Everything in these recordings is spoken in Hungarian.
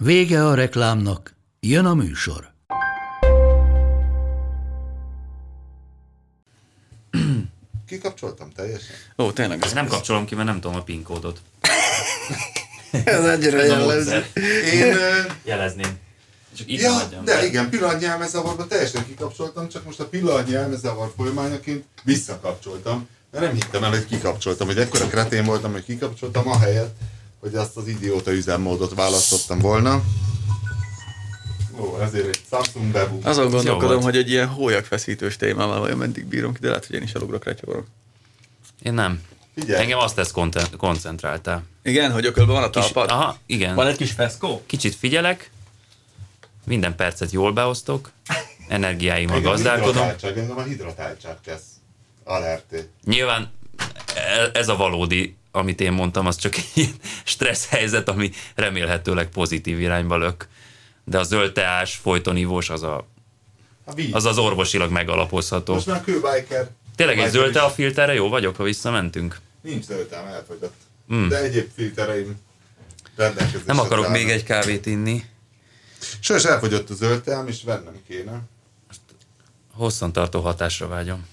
Vége a reklámnak, jön a műsor. Kikapcsoltam teljesen. Ó, tényleg. Ezt nem kapcsolom ki, mert nem tudom a PIN kódot. Ez annyira Ez a jellemző. Én... Jelezném. Csak itt ja, hagyjam. de igen, pillanatnyi elmezavarban teljesen kikapcsoltam, csak most a pillanatnyi elmezavar folyamányaként visszakapcsoltam, mert nem hittem el, hogy kikapcsoltam, hogy ekkora kretén voltam, hogy kikapcsoltam, ahelyett, hogy azt az idióta üzemmódot választottam volna. Ó, ezért egy Samsung Bebu. Azon gondolkodom, hogy egy ilyen hólyagfeszítős témával vajon meddig bírom ki, de lehet, hogy én is elugrok retyorok. Én nem. Figyelj. Engem azt tesz konten- koncentráltál. Igen, hogy ökölben van a Kis, talpad? aha, igen. Van egy kis feszkó? Kicsit figyelek, minden percet jól beosztok, energiáimmal gazdálkodom. hidratáltság, a hidratáltság tesz. Alerté. Nyilván e- ez a valódi, amit én mondtam, az csak egy ilyen stressz helyzet, ami remélhetőleg pozitív irányba lök. De a zöld teás, folytonívós, az, a, az az orvosilag megalapozható. Most már kőbiker. Tényleg egy biker zöld is. a filterre jó vagyok, ha visszamentünk? Nincs zöldem, elfogyott. Mm. De egyéb filtereim rendelkezésre Nem akarok állnak. még egy kávét inni. Sajnos elfogyott a zöldtem, és vennem kéne. Hosszantartó hatásra vágyom.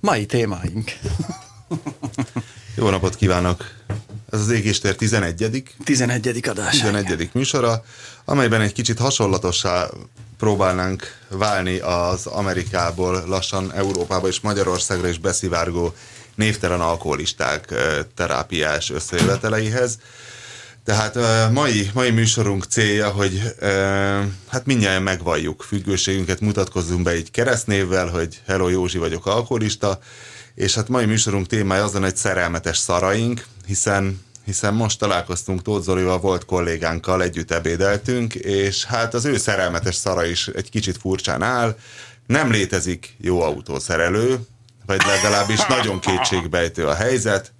Mai témáink. Jó napot kívánok! Ez az Égéstér 11. 11. adás. 11. műsora, amelyben egy kicsit hasonlatossá próbálnánk válni az Amerikából lassan Európába és Magyarországra is beszivárgó névtelen alkoholisták terápiás összejöveteleihez. Tehát ö, mai, mai műsorunk célja, hogy ö, hát mindjárt megvalljuk függőségünket, mutatkozzunk be egy keresztnévvel, hogy Hello Józsi vagyok alkoholista, és hát mai műsorunk témája azon egy szerelmetes szaraink, hiszen hiszen most találkoztunk Tóth Zolival, volt kollégánkkal, együtt ebédeltünk, és hát az ő szerelmetes szara is egy kicsit furcsán áll. Nem létezik jó autószerelő, vagy legalábbis nagyon kétségbejtő a helyzet.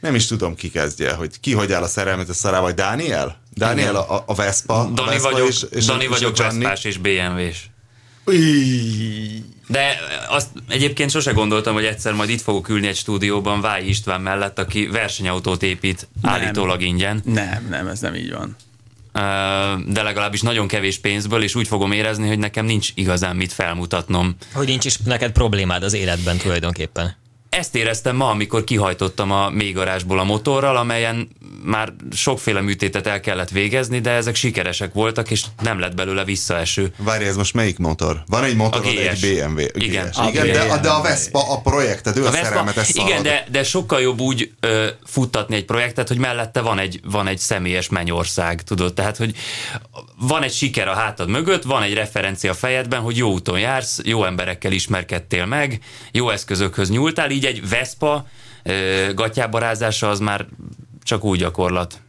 Nem is tudom, ki kezdje, hogy ki hogy áll a szerelmetes szarával, vagy Dániel? Dániel a, a Vespa. a Dani Vespa vagyok, és, és Dani és vagyok Gianni. Veszpás és BMW-s. De azt egyébként sose gondoltam, hogy egyszer majd itt fogok ülni egy stúdióban Váj István mellett, aki versenyautót épít állítólag ingyen, Nem, nem, ez nem így van. De legalábbis nagyon kevés pénzből, és úgy fogom érezni, hogy nekem nincs igazán mit felmutatnom. Hogy nincs is neked problémád az életben tulajdonképpen. Ezt éreztem ma, amikor kihajtottam a mélygarázsból a motorral, amelyen már sokféle műtétet el kellett végezni, de ezek sikeresek voltak, és nem lett belőle visszaeső. Várj, ez most melyik motor? Van egy motorod, A egy. BMW. Igen. GS. A Igen, de, BMW. de a Vespa a projekted, ő a, A Vespa, szerelmetes igen, szarad. de, de sokkal jobb úgy ö, futtatni egy projektet, hogy mellette van egy, van egy személyes mennyország, tudod? Tehát, hogy van egy siker a hátad mögött, van egy referencia a fejedben, hogy jó úton jársz, jó emberekkel ismerkedtél meg, jó eszközökhöz nyúltál, így egy Vespa gatyábarázása az már csak új gyakorlat.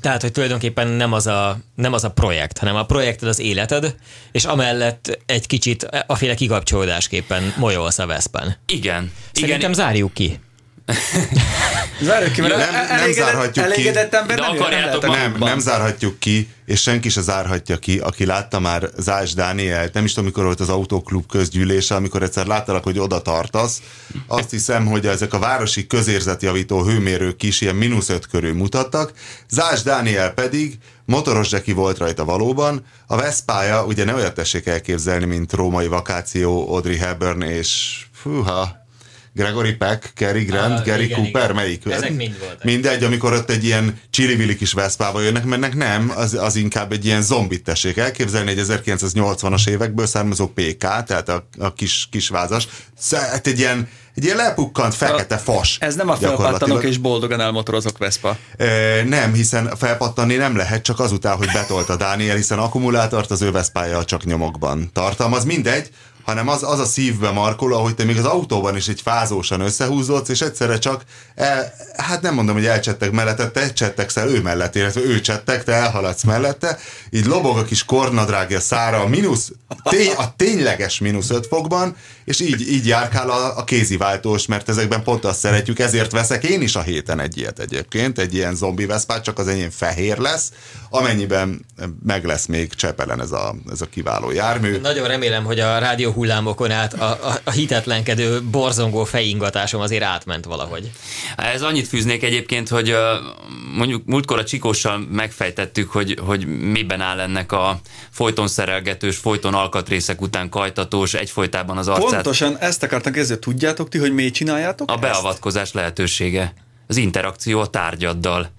Tehát, hogy tulajdonképpen nem az, a, nem az a projekt, hanem a projekted az életed, és amellett egy kicsit a féle kikapcsolódásképpen molyolsz a Veszpen. Igen. Szerintem igen. zárjuk ki. Zárjuk ki, mert Nem- nem elégedett- zárhatjuk ki. ember De nem, akarjátok Nem, nem zárhatjuk ki, és senki se zárhatja ki, aki látta már Zás Dánielt, nem is tudom, mikor volt az autóklub közgyűlése, amikor egyszer láttalak, hogy oda tartasz. Azt hiszem, hogy ezek a városi közérzetjavító hőmérők is ilyen mínusz öt körül mutattak. Zás Dániel pedig motoros zseki volt rajta valóban. A Veszpája, ugye ne olyat tessék elképzelni, mint római vakáció, Audrey Hepburn és fúha, Gregory Peck, Cary Grant, Ah, Gary igen, Cooper, igen. melyik? Ezek mind voltak. Mindegy, amikor ott egy ilyen csili kis Veszpába jönnek, mennek, nem, az, az inkább egy ilyen zombit tessék elképzelni, egy 1980-as évekből származó PK, tehát a, a kis, kis vázas, hát egy ilyen, egy ilyen lepukkant fekete fas. Ez nem a felpattanok és boldogan elmotorozok Vespa. E, nem, hiszen felpattanni nem lehet, csak azután, hogy betolta Dániel, hiszen akkumulátort az ő Veszpája csak nyomokban tartalmaz. Mindegy, hanem az, az a szívbe markol, ahogy te még az autóban is egy fázósan összehúzódsz, és egyszerre csak, el, hát nem mondom, hogy elcsettek mellette, te csettegsz el ő mellett, illetve ő csetteg, te elhaladsz mellette, így lobog a kis kornadrágja szára a mínusz, tény, a tényleges mínusz 5 fokban, és így, így járkál a, a kéziváltós, mert ezekben pont azt szeretjük, ezért veszek én is a héten egy ilyet egyébként, egy ilyen zombi veszpát, csak az enyém fehér lesz, amennyiben meg lesz még Csepelen ez a, ez a kiváló jármű. Nagyon remélem, hogy a rádió hullámokon át a, a, a hitetlenkedő, borzongó fejingatásom azért átment valahogy. Ez annyit fűznék egyébként, hogy mondjuk múltkor a Csikóssal megfejtettük, hogy, hogy miben áll ennek a folyton szerelgetős, folyton alkatrészek után kajtatós, egyfolytában az arcát. Pontosan ezt akartam kezdeni, tudjátok ti, hogy miért csináljátok A ezt? beavatkozás lehetősége. Az interakció a tárgyaddal.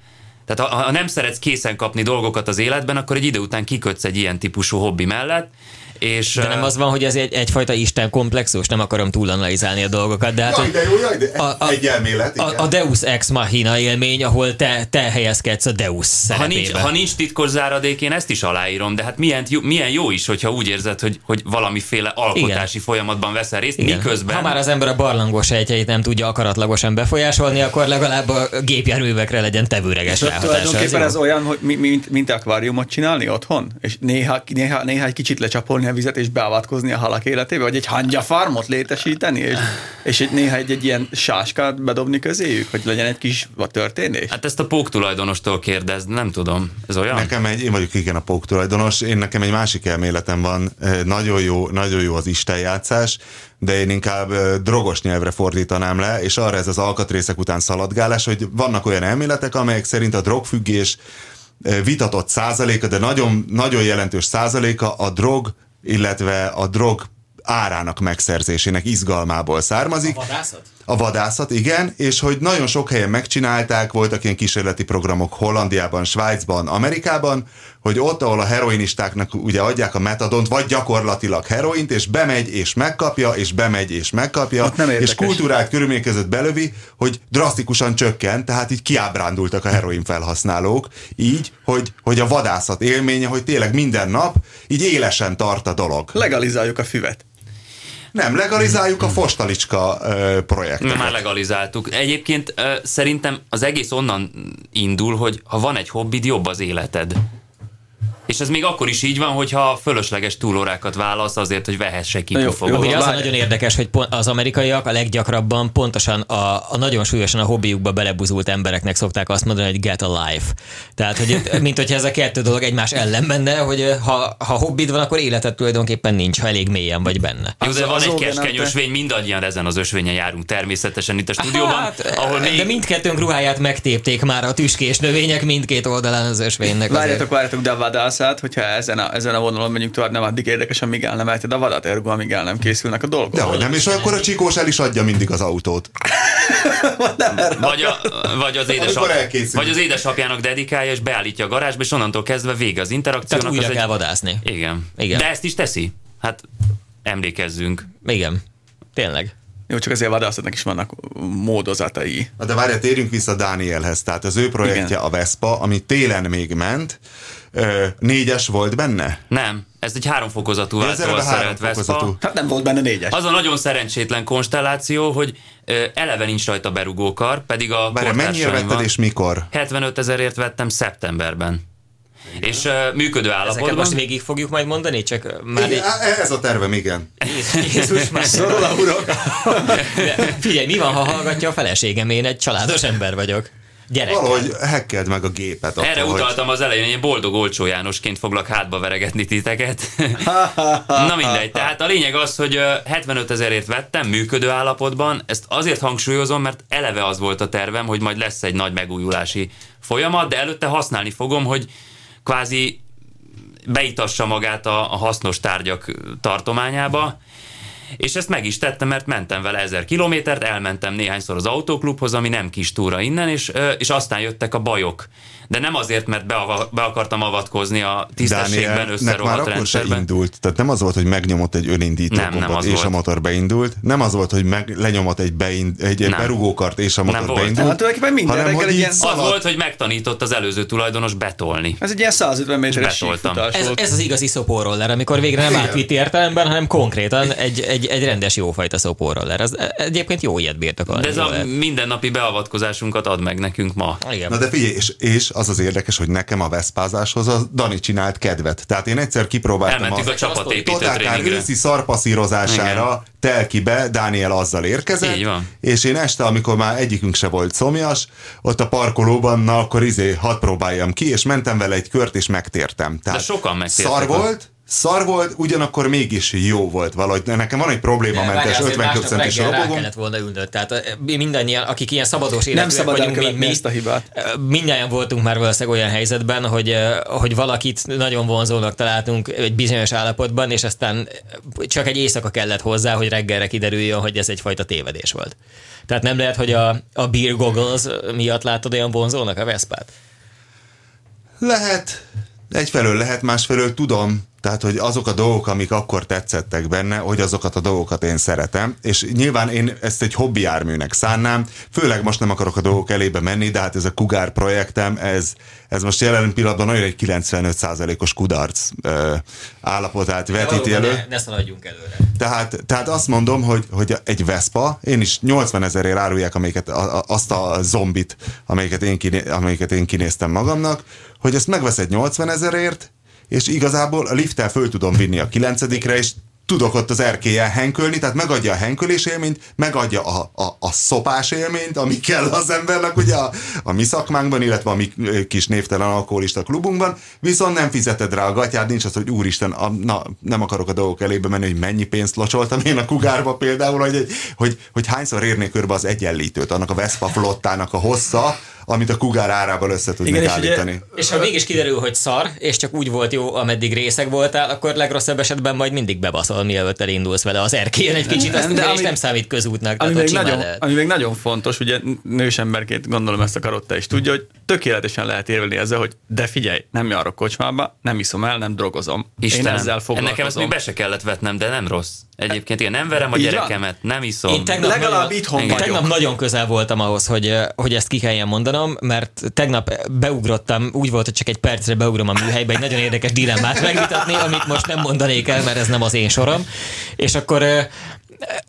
Tehát ha, ha nem szeretsz készen kapni dolgokat az életben, akkor egy idő után kikötsz egy ilyen típusú hobbi mellett, és De nem az van, hogy ez egy, egyfajta Isten komplexus, nem akarom túlanalizálni a dolgokat, de hát, Jaj, de jó, jaj, de A- a- egy elmélet, igen. a, a Deus Ex Machina élmény, ahol te, te helyezkedsz a Deus ha szerepébe. nincs, ha nincs titkos záradék, én ezt is aláírom, de hát milyen jó, milyen jó is, hogyha úgy érzed, hogy, hogy valamiféle alkotási Igen. folyamatban veszel részt, Igen. miközben... Ha már az ember a barlangos sejtjeit nem tudja akaratlagosan befolyásolni, akkor legalább a gépjárművekre legyen tevőreges ráhatása. tulajdonképpen ez olyan, hogy mi, mi, mint, mint akváriumot csinálni otthon? És néha, néha, néha egy kicsit lecsapolni a vizet, és beavatkozni a halak életébe? Vagy egy hangya farmot létesíteni? És, és egy, néha egy, egy ilyen sáskát bedobni közéjük? Hogy legyen egy kis a történés? Hát ezt a pók tulajdonostól kérdezd, nem tudom. Ez olyan? Nekem egy, én vagyok igen a pók tulajdonos, én nekem egy másik elméletem van, nagyon jó, nagyon jó az istenjátszás, de én inkább drogos nyelvre fordítanám le, és arra ez az alkatrészek után szaladgálás, hogy vannak olyan elméletek, amelyek szerint a drogfüggés vitatott százaléka, de nagyon, nagyon jelentős százaléka a drog, illetve a drog árának megszerzésének izgalmából származik. A vadászat? A vadászat, igen, és hogy nagyon sok helyen megcsinálták, voltak ilyen kísérleti programok Hollandiában, Svájcban, Amerikában, hogy ott, ahol a heroinistáknak ugye adják a metadont, vagy gyakorlatilag heroint, és bemegy és megkapja, és bemegy és megkapja, Ott nem és kultúrált körülmények között belövi, hogy drasztikusan csökkent, tehát így kiábrándultak a heroin felhasználók, így, hogy, hogy a vadászat élménye, hogy tényleg minden nap így élesen tart a dolog. Legalizáljuk a füvet. Nem, legalizáljuk a fostalicska projektet. Már legalizáltuk. Egyébként ö, szerintem az egész onnan indul, hogy ha van egy hobbid, jobb az életed. És ez még akkor is így van, hogyha fölösleges túlórákat válasz azért, hogy vehesse ki jó, jó. Ami az a nagyon érdekes, hogy pont az amerikaiak a leggyakrabban pontosan a, a nagyon súlyosan a hobbiukba belebuzult embereknek szokták azt mondani, hogy get a life. Tehát, hogy mint hogyha ez a kettő dolog egymás ellen menne, hogy ha, ha hobbid van, akkor életed tulajdonképpen nincs, ha elég mélyen vagy benne. Jó, de van az egy keskeny ösvény, mindannyian ezen az ösvényen járunk természetesen itt a stúdióban, Hát, ahol még... De mindkettőnk ruháját megtépték már a tüskés növények mindkét oldalán az ösvénynek. Várjatok, várjatok, de a vadászát, hogyha ezen a, ezen a vonalon megyünk tovább, nem addig érdekes, amíg el nem ejted a vadat, ergo amíg el nem készülnek a dolgok. De hogy nem, és akkor a csikós el is adja mindig az autót. Vagy, a, vagy, az édesap, Amikor elkészül. vagy az édesapjának dedikálja, és beállítja a garázsba, és onnantól kezdve vége az interakciónak. Tehát újra az kell vadászni. Igen. Igen. De ezt is teszi. Hát emlékezzünk. Igen. Tényleg. Jó, csak azért a vadászatnak is vannak módozatai. De várjál, térjünk vissza Dánielhez. Tehát az ő projektje Igen. a Vespa, ami télen még ment. Ö, négyes volt benne? Nem, ez egy háromfokozatú Ez váltóval szerelt Vespa. háromfokozatú. Hát nem volt benne négyes. Az a nagyon szerencsétlen konstelláció, hogy ö, eleve nincs rajta berugókar, pedig a Várjál, mennyire vetted van. és mikor? 75 ezerért vettem szeptemberben. És uh, működő Ezeket állapotban. most végig fogjuk majd mondani, csak már Igen, egy... ez a tervem, igen. Jézus már. Szorul a Figyelj, mi van, ha hallgatja a feleségem? Én egy családos ember vagyok. Gyerek. Valahogy hackeld meg a gépet. Erre akkor, hogy- utaltam az elején, hogy én boldog olcsó Jánosként foglak hátba veregetni titeket. Na mindegy, tehát a lényeg az, hogy ö, 75 ezerért vettem működő állapotban, ezt azért hangsúlyozom, mert eleve az volt a tervem, hogy majd lesz egy nagy megújulási folyamat, de előtte használni fogom, hogy kvázi beitassa magát a, a hasznos tárgyak tartományába, És ezt meg is tettem, mert mentem vele ezer kilométert, elmentem néhányszor az autóklubhoz, ami nem kis túra innen, és, és aztán jöttek a bajok. De nem azért, mert be, be akartam avatkozni a tisztességben összerohadt akkor se rendszerben. indult. Tehát nem az volt, hogy megnyomott egy önindító Nem, nem gombot, az és volt. a motor beindult. Nem az volt, hogy meg, lenyomott egy, beind, egy Nem. berugókart, és a motor volt. beindult. Hát tulajdonképpen minden hanem, reggel egy ilyen- Az szaladt. volt, hogy megtanított az előző tulajdonos betolni. Ez egy ilyen 150 méteres Ez, volt. ez az igazi szopóroller, amikor végre nem átvitt értelemben, hanem konkrétan egy, egy, egy rendes jófajta szopóroller. Ez egyébként jó ilyet birtokolni. De ez a mindennapi beavatkozásunkat ad meg nekünk ma. Igen. Na de figyelj, és, és az az érdekes, hogy nekem a veszpázáshoz a Dani csinált kedvet. Tehát én egyszer kipróbáltam Elmentünk a a csapatépítő tréningre. őszi szarpaszírozására telkibe, Dániel azzal érkezett, Így van. és én este, amikor már egyikünk se volt szomjas, ott a parkolóban, na akkor izé, hadd próbáljam ki, és mentem vele egy kört, és megtértem. Tehát sokan megtértek Szar volt, szar volt, ugyanakkor mégis jó volt valahogy. Nekem van egy problémamentes 50 köbcentis rá robogom. kellett volna ülnöd. Tehát mindannyian, akik ilyen szabados életűek szabad vagyunk, mi, mi, ezt a hibát. mindannyian voltunk már valószínűleg olyan helyzetben, hogy, hogy valakit nagyon vonzónak találtunk egy bizonyos állapotban, és aztán csak egy éjszaka kellett hozzá, hogy reggelre kiderüljön, hogy ez egyfajta tévedés volt. Tehát nem lehet, hogy a, a beer goggles miatt látod olyan vonzónak a Veszpát? Lehet, egyfelől lehet, másfelől tudom, tehát, hogy azok a dolgok, amik akkor tetszettek benne, hogy azokat a dolgokat én szeretem, és nyilván én ezt egy hobbi járműnek szánnám, főleg most nem akarok a dolgok elébe menni, de hát ez a Kugár projektem, ez, ez most jelen pillanatban olyan egy 95%-os kudarc ö, állapotát vetíti elő. Ne, ne szaladjunk előre. Tehát, tehát azt mondom, hogy, hogy egy Vespa, én is 80 ezerért árulják amelyiket, a, a, azt a zombit, amelyiket én, kiné, amelyiket én kinéztem magamnak, hogy ezt megveszed 80 ezerért, és igazából a lifttel föl tudom vinni a kilencedikre, és tudok ott az erkélyen henkölni, tehát megadja a henkölés élményt, megadja a, a, a szopás élményt, ami kell az embernek ugye a, a mi szakmánkban, illetve a mi kis névtelen alkoholista klubunkban, viszont nem fizeted rá a gatyád, nincs az, hogy úristen, a, na, nem akarok a dolgok elébe menni, hogy mennyi pénzt locsoltam én a kugárba például, hogy, egy- hogy, hogy hányszor érnék körbe az egyenlítőt, annak a Vespa flottának a hossza, amit a kugár árával össze tudnék Igen, és ugye- állítani. És ha mégis kiderül, hogy szar, és csak úgy volt jó, ameddig részeg voltál, akkor legrosszabb esetben majd mindig bebaszol, mielőtt elindulsz vele az erkélyen egy kicsit, azt De de ami- nem számít közútnak. Ami még, nagyon, lehet. ami még nagyon fontos, ugye nős emberként gondolom ezt a karotta is tudja, hogy tökéletesen lehet érvelni ezzel, hogy de figyelj, nem járok kocsmába, nem iszom el, nem drogozom. Istenem, Én ezzel nekem ezt még foglalkozom. be se kellett vetnem, de nem rossz. Egyébként igen, nem verem a gyerekemet, nem iszom. Én tegnap Legalább nagyon, itthon én vagyok. Tegnap nagyon közel voltam ahhoz, hogy, hogy ezt ki kelljen mondanom, mert tegnap beugrottam, úgy volt, hogy csak egy percre beugrom a műhelybe, egy nagyon érdekes dilemmát megvitatni, amit most nem mondanék el, mert ez nem az én sorom. És akkor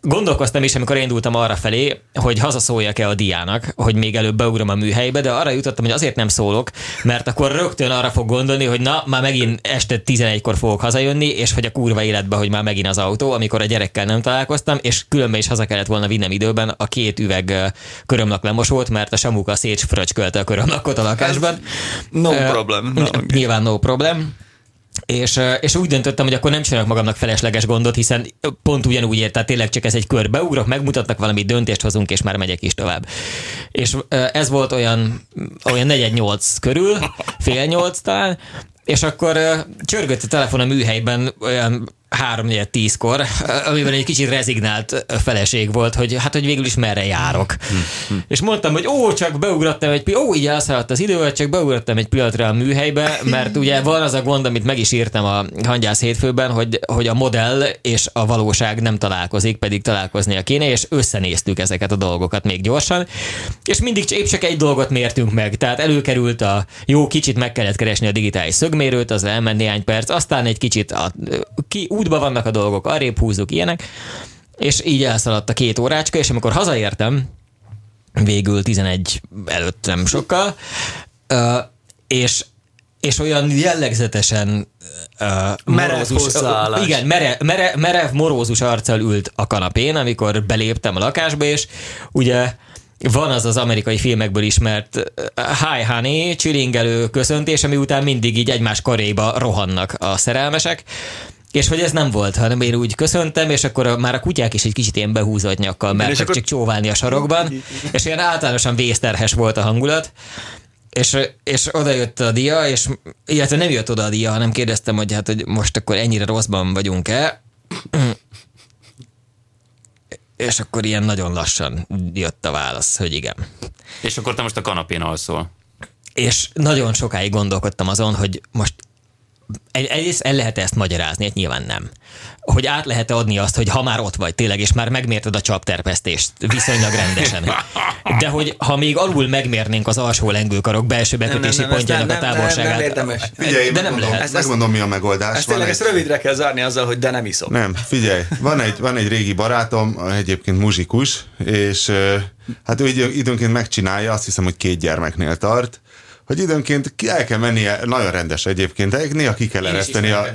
gondolkoztam is, amikor én indultam arra felé, hogy hazaszóljak-e a diának, hogy még előbb beugrom a műhelybe, de arra jutottam, hogy azért nem szólok, mert akkor rögtön arra fog gondolni, hogy na, már megint este 11-kor fogok hazajönni, és hogy a kurva életbe, hogy már megint az autó, amikor a gyerekkel nem találkoztam, és különben is haza kellett volna vinnem időben a két üveg körömlak lemosót, mert a Samuka szétsfröcskölte a körömlakot a lakásban. No problem. No, Ny- Nyilván no problem. És, és úgy döntöttem, hogy akkor nem csinálok magamnak felesleges gondot, hiszen pont ugyanúgy ért, tehát tényleg csak ez egy kör beugrok, megmutatnak valami döntést hozunk, és már megyek is tovább. És ez volt olyan, olyan negyed nyolc körül, fél nyolc talán, és akkor csörgött a telefon a műhelyben olyan három négy tízkor, amiben egy kicsit rezignált feleség volt, hogy hát, hogy végül is merre járok. És mondtam, hogy ó, csak beugrottam egy pillanatra, ó, így elszaladt az idő, csak beugrottam egy pillanatra a műhelybe, mert ugye van az a gond, amit meg is írtam a hangyász hétfőben, hogy, hogy a modell és a valóság nem találkozik, pedig találkoznia kéne, és összenéztük ezeket a dolgokat még gyorsan, és mindig épp csak egy dolgot mértünk meg, tehát előkerült a jó, kicsit meg kellett keresni a digitális szögmérőt, az elment néhány perc, aztán egy kicsit a, ki, útba vannak a dolgok, arrébb húzzuk ilyenek, és így elszaladt a két órácska, és amikor hazaértem, végül 11 előtt nem sokkal, és és olyan jellegzetesen uh, Merev hozzáállás. igen, mere, mere, merev, morózus arccal ült a kanapén, amikor beléptem a lakásba, és ugye van az az amerikai filmekből ismert uh, hi honey, csilingelő köszöntés, ami után mindig így egymás karéba rohannak a szerelmesek, és hogy ez nem volt, hanem én úgy köszöntem, és akkor a, már a kutyák is egy kicsit ilyen behúzott nyakkal mertek akkor- csak csóválni a sarokban, és olyan általánosan vészterhes volt a hangulat, és, és oda jött a dia, és illetve nem jött oda a dia, hanem kérdeztem, hogy hát, hogy most akkor ennyire rosszban vagyunk-e. És akkor ilyen nagyon lassan jött a válasz, hogy igen. És akkor te most a kanapén alszol. És nagyon sokáig gondolkodtam azon, hogy most egy- egyrészt el lehet ezt magyarázni, hát nyilván nem. Hogy át lehet adni azt, hogy ha már ott vagy tényleg, és már megmérted a csapterpesztést viszonylag rendesen. De hogy ha még alul megmérnénk az alsó lengőkarok belső bekötési nem, nem, pontjának a nem, nem, távolságát. nem érdemes. Figyelj, de nem megmondom, lehet. Ezt- megmondom, mi a megoldás. Ezt Van tényleg egy- ezt rövidre kell zárni azzal, hogy de nem iszom. Nem, figyelj, van egy, van egy régi barátom, egyébként muzsikus, és hát ő idő- időnként megcsinálja, azt hiszem, hogy két gyermeknél tart, hogy időnként ki el kell mennie, nagyon rendes egyébként, néha ki kell ereszteni a.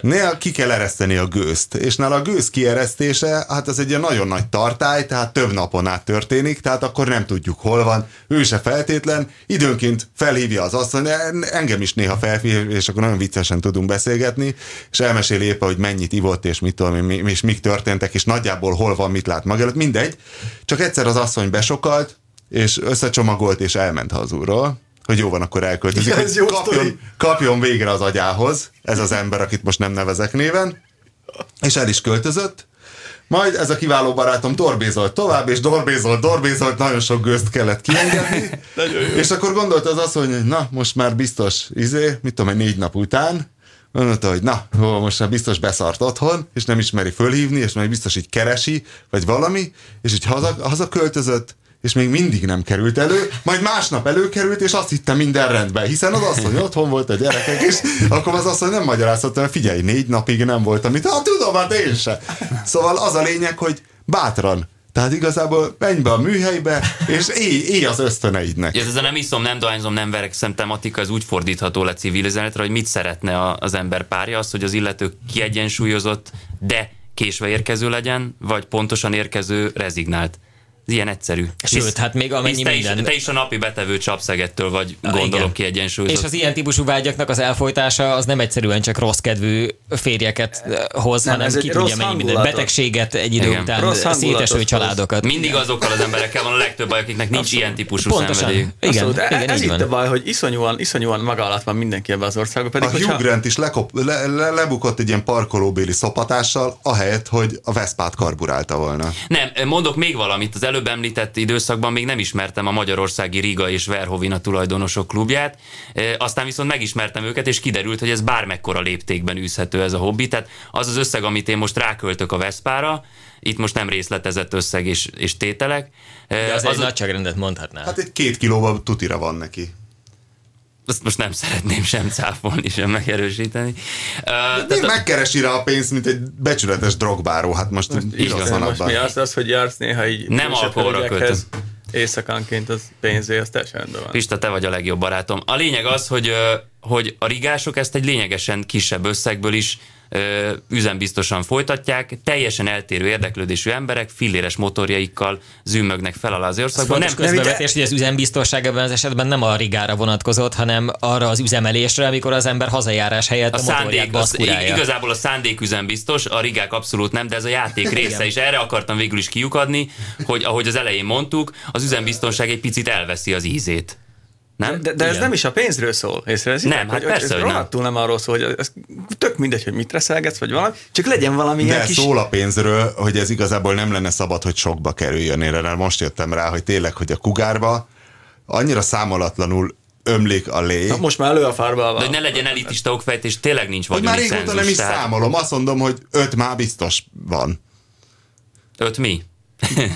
Néha ki kell ereszteni a gőzt, és nála a gőz kieresztése, hát az egy ilyen nagyon nagy tartály, tehát több napon át történik, tehát akkor nem tudjuk hol van, ő se feltétlen, időnként felhívja az asszony, engem is néha felhív, és akkor nagyon viccesen tudunk beszélgetni, és elmeséli éppen, hogy mennyit ivott, és mit tudom, mi, és mik történtek, és nagyjából hol van, mit lát maga előtt, mindegy. Csak egyszer az asszony besokalt, és összecsomagolt, és elment hazúról, hogy jó van, akkor elköltözik, ez jó kapjon, sztori. kapjon végre az agyához, ez az ember, akit most nem nevezek néven, és el is költözött, majd ez a kiváló barátom dorbézolt tovább, és dorbézolt, dorbézolt, nagyon sok gőzt kellett kiengedni, és akkor gondolta az asszony, hogy na, most már biztos, izé, mit tudom, egy négy nap után, Mondta, hogy na, ó, most már biztos beszart otthon, és nem ismeri fölhívni, és majd biztos így keresi, vagy valami, és így haza, hazaköltözött, és még mindig nem került elő, majd másnap előkerült, és azt hitte minden rendben, hiszen az asszony otthon volt a gyerekek, és akkor az asszony nem magyarázhatta, hogy figyelj, négy napig nem volt, amit, hát tudom, hát én se. Szóval az a lényeg, hogy bátran, tehát igazából menj be a műhelybe, és élj, élj az ösztöneidnek. Ja, ez a nem iszom, nem dohányzom, nem verekszem tematika, ez úgy fordítható le civil üzenetre, hogy mit szeretne a- az ember párja, az, hogy az illető kiegyensúlyozott, de késve érkező legyen, vagy pontosan érkező rezignált. Ez ilyen egyszerű. Sőt, hát még amennyi te, is, minden- te is a napi betevő csapszegettől vagy, gondolom, igen. kiegyensúlyozott. És az ilyen típusú vágyaknak az elfolytása az nem egyszerűen csak rossz kedvű férjeket eh, hoz, Nem, hanem ez ki tudja mennyi minden betegséget egy idő Igen. után, széteső családokat. Mindig azokkal az emberekkel van a legtöbb baj, akiknek nincs ilyen típusú Pontosan. szenvedélyük. Igen, Abszolút, e- igen, ez így itt a baj, hogy iszonyúan, iszonyúan maga alatt van mindenki ebben az országban. Pedig, A hogyha, Hugh Grant is lekop, le, le, lebukott egy ilyen parkolóbéli szopatással, ahelyett, hogy a Veszpát karburálta volna. Nem, mondok még valamit. Az előbb említett időszakban még nem ismertem a Magyarországi Riga és Verhovina tulajdonosok klubját, E, aztán viszont megismertem őket, és kiderült, hogy ez bármekkora léptékben űzhető ez a hobbi. Tehát az az összeg, amit én most ráköltök a Veszpára, itt most nem részletezett összeg és, és tételek. E, De az, az egy a- nagyságrendet mondhatnál. Hát egy két kilóval tutira van neki. Azt most nem szeretném sem cáfolni, sem megerősíteni. Uh, Mi megkeresi rá a pénzt, mint egy becsületes drogbáró, hát most igaz van most abban. mi az, az, hogy jársz néha így Nem alkoholra hölgyekhez, Éjszakánként az pénzé, az teljesen rendben van. Pista, te vagy a legjobb barátom. A lényeg az, hogy, hogy a rigások ezt egy lényegesen kisebb összegből is üzembiztosan folytatják, teljesen eltérő érdeklődésű emberek, filléres motorjaikkal zümmögnek fel alá az országban. Nem, közbevetés, hogy az üzembiztonság ebben az esetben nem a rigára vonatkozott, hanem arra az üzemelésre, amikor az ember hazajárás helyett a, a szándék, az, igazából a szándéküzem biztos, a rigák abszolút nem, de ez a játék része, és erre akartam végül is kiukadni, hogy ahogy az elején mondtuk, az üzembiztonság egy picit elveszi az ízét. Nem? De, de ez nem is a pénzről szól, észrevezitek? Nem, hát hogy, persze, hogy hogy ez nem. rohadtul nem arról szól, hogy ez tök mindegy, hogy mit reszelgetsz, vagy valami, csak legyen valami ilyen De kis... szól a pénzről, hogy ez igazából nem lenne szabad, hogy sokba kerüljön. Én erre most jöttem rá, hogy tényleg, hogy a kugárba annyira számolatlanul ömlik a lé, Na, most már elő a fárba. De hogy ne legyen elitista okfejtés, tényleg nincs vagyoni már régóta nem is tehát- számolom. Azt mondom, hogy öt már biztos van. Öt mi?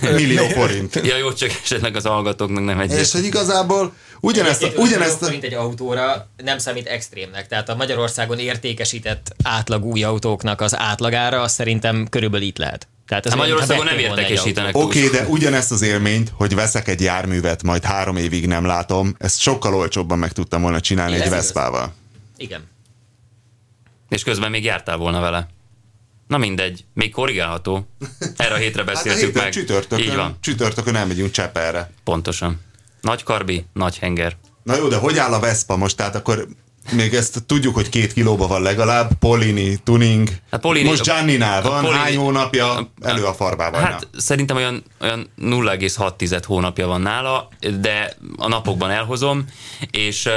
Millió forint. Ja jó, csak esetleg az hallgatóknak nem egy. És hogy igazából ugyanezt, Egyébként ugyanezt, forint egy autóra nem számít extrémnek. Tehát a Magyarországon értékesített átlag új autóknak az átlagára az szerintem körülbelül itt lehet. Tehát ez Hát Magyarországon nem egy értekesítenek Oké, okay, de ugyanezt az élményt, hogy veszek egy járművet, majd három évig nem látom, ezt sokkal olcsóbban meg tudtam volna csinálni Ez egy. Veszpával. Igen. És közben még jártál volna vele. Na mindegy, még korrigálható. Erre a hétre Hát a beszéltük héten meg. csütörtökön, Így van, csütörtökön elmegyünk Csepelre. pontosan. Nagy karbi, nagy henger. Na jó, de hogy áll a Vespa most? Tehát akkor még ezt tudjuk, hogy két kilóba van legalább, Polini, tuning. Hát Polini- Most Gianninál van, Polini- hány hónapja elő a farbával. Hát szerintem olyan, olyan 0,6 hónapja van nála, de a napokban elhozom, és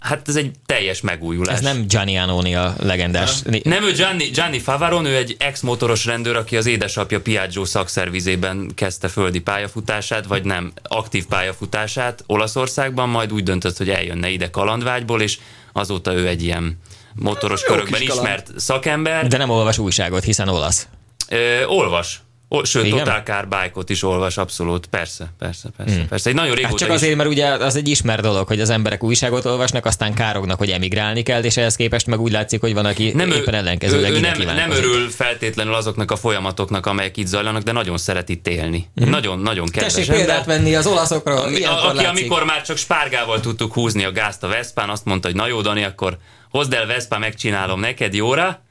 hát ez egy teljes megújulás. Ez nem Gianni Anoni a legendás. Nem ő Gianni, Gianni Favaron, ő egy ex-motoros rendőr, aki az édesapja Piaggio szakszervizében kezdte földi pályafutását, vagy nem, aktív pályafutását Olaszországban, majd úgy döntött, hogy eljönne ide kalandvágyból, és azóta ő egy ilyen motoros Jó körökben ismert szakember. De nem olvas újságot, hiszen olasz. Ö, olvas. O, sőt, Igen? Total Car Bike-ot is olvas, abszolút. Persze, persze, persze. Hmm. persze. Egy nagyon régóta Hát csak is- azért, mert ugye az egy ismert dolog, hogy az emberek újságot olvasnak, aztán kárognak, hogy emigrálni kell, és ehhez képest meg úgy látszik, hogy van, aki nem, éppen ellenkezőleg ő, ő ide nem, nem örül feltétlenül azoknak a folyamatoknak, amelyek itt zajlanak, de nagyon szeret itt élni. Nagyon, nagyon kedves Tessék példát venni az olaszokról, A- aki látszik. amikor már csak spárgával tudtuk húzni a gázt a Veszpán, azt mondta, hogy na jó, Dani, akkor hozd el Veszpán, megcsinálom neked jóra,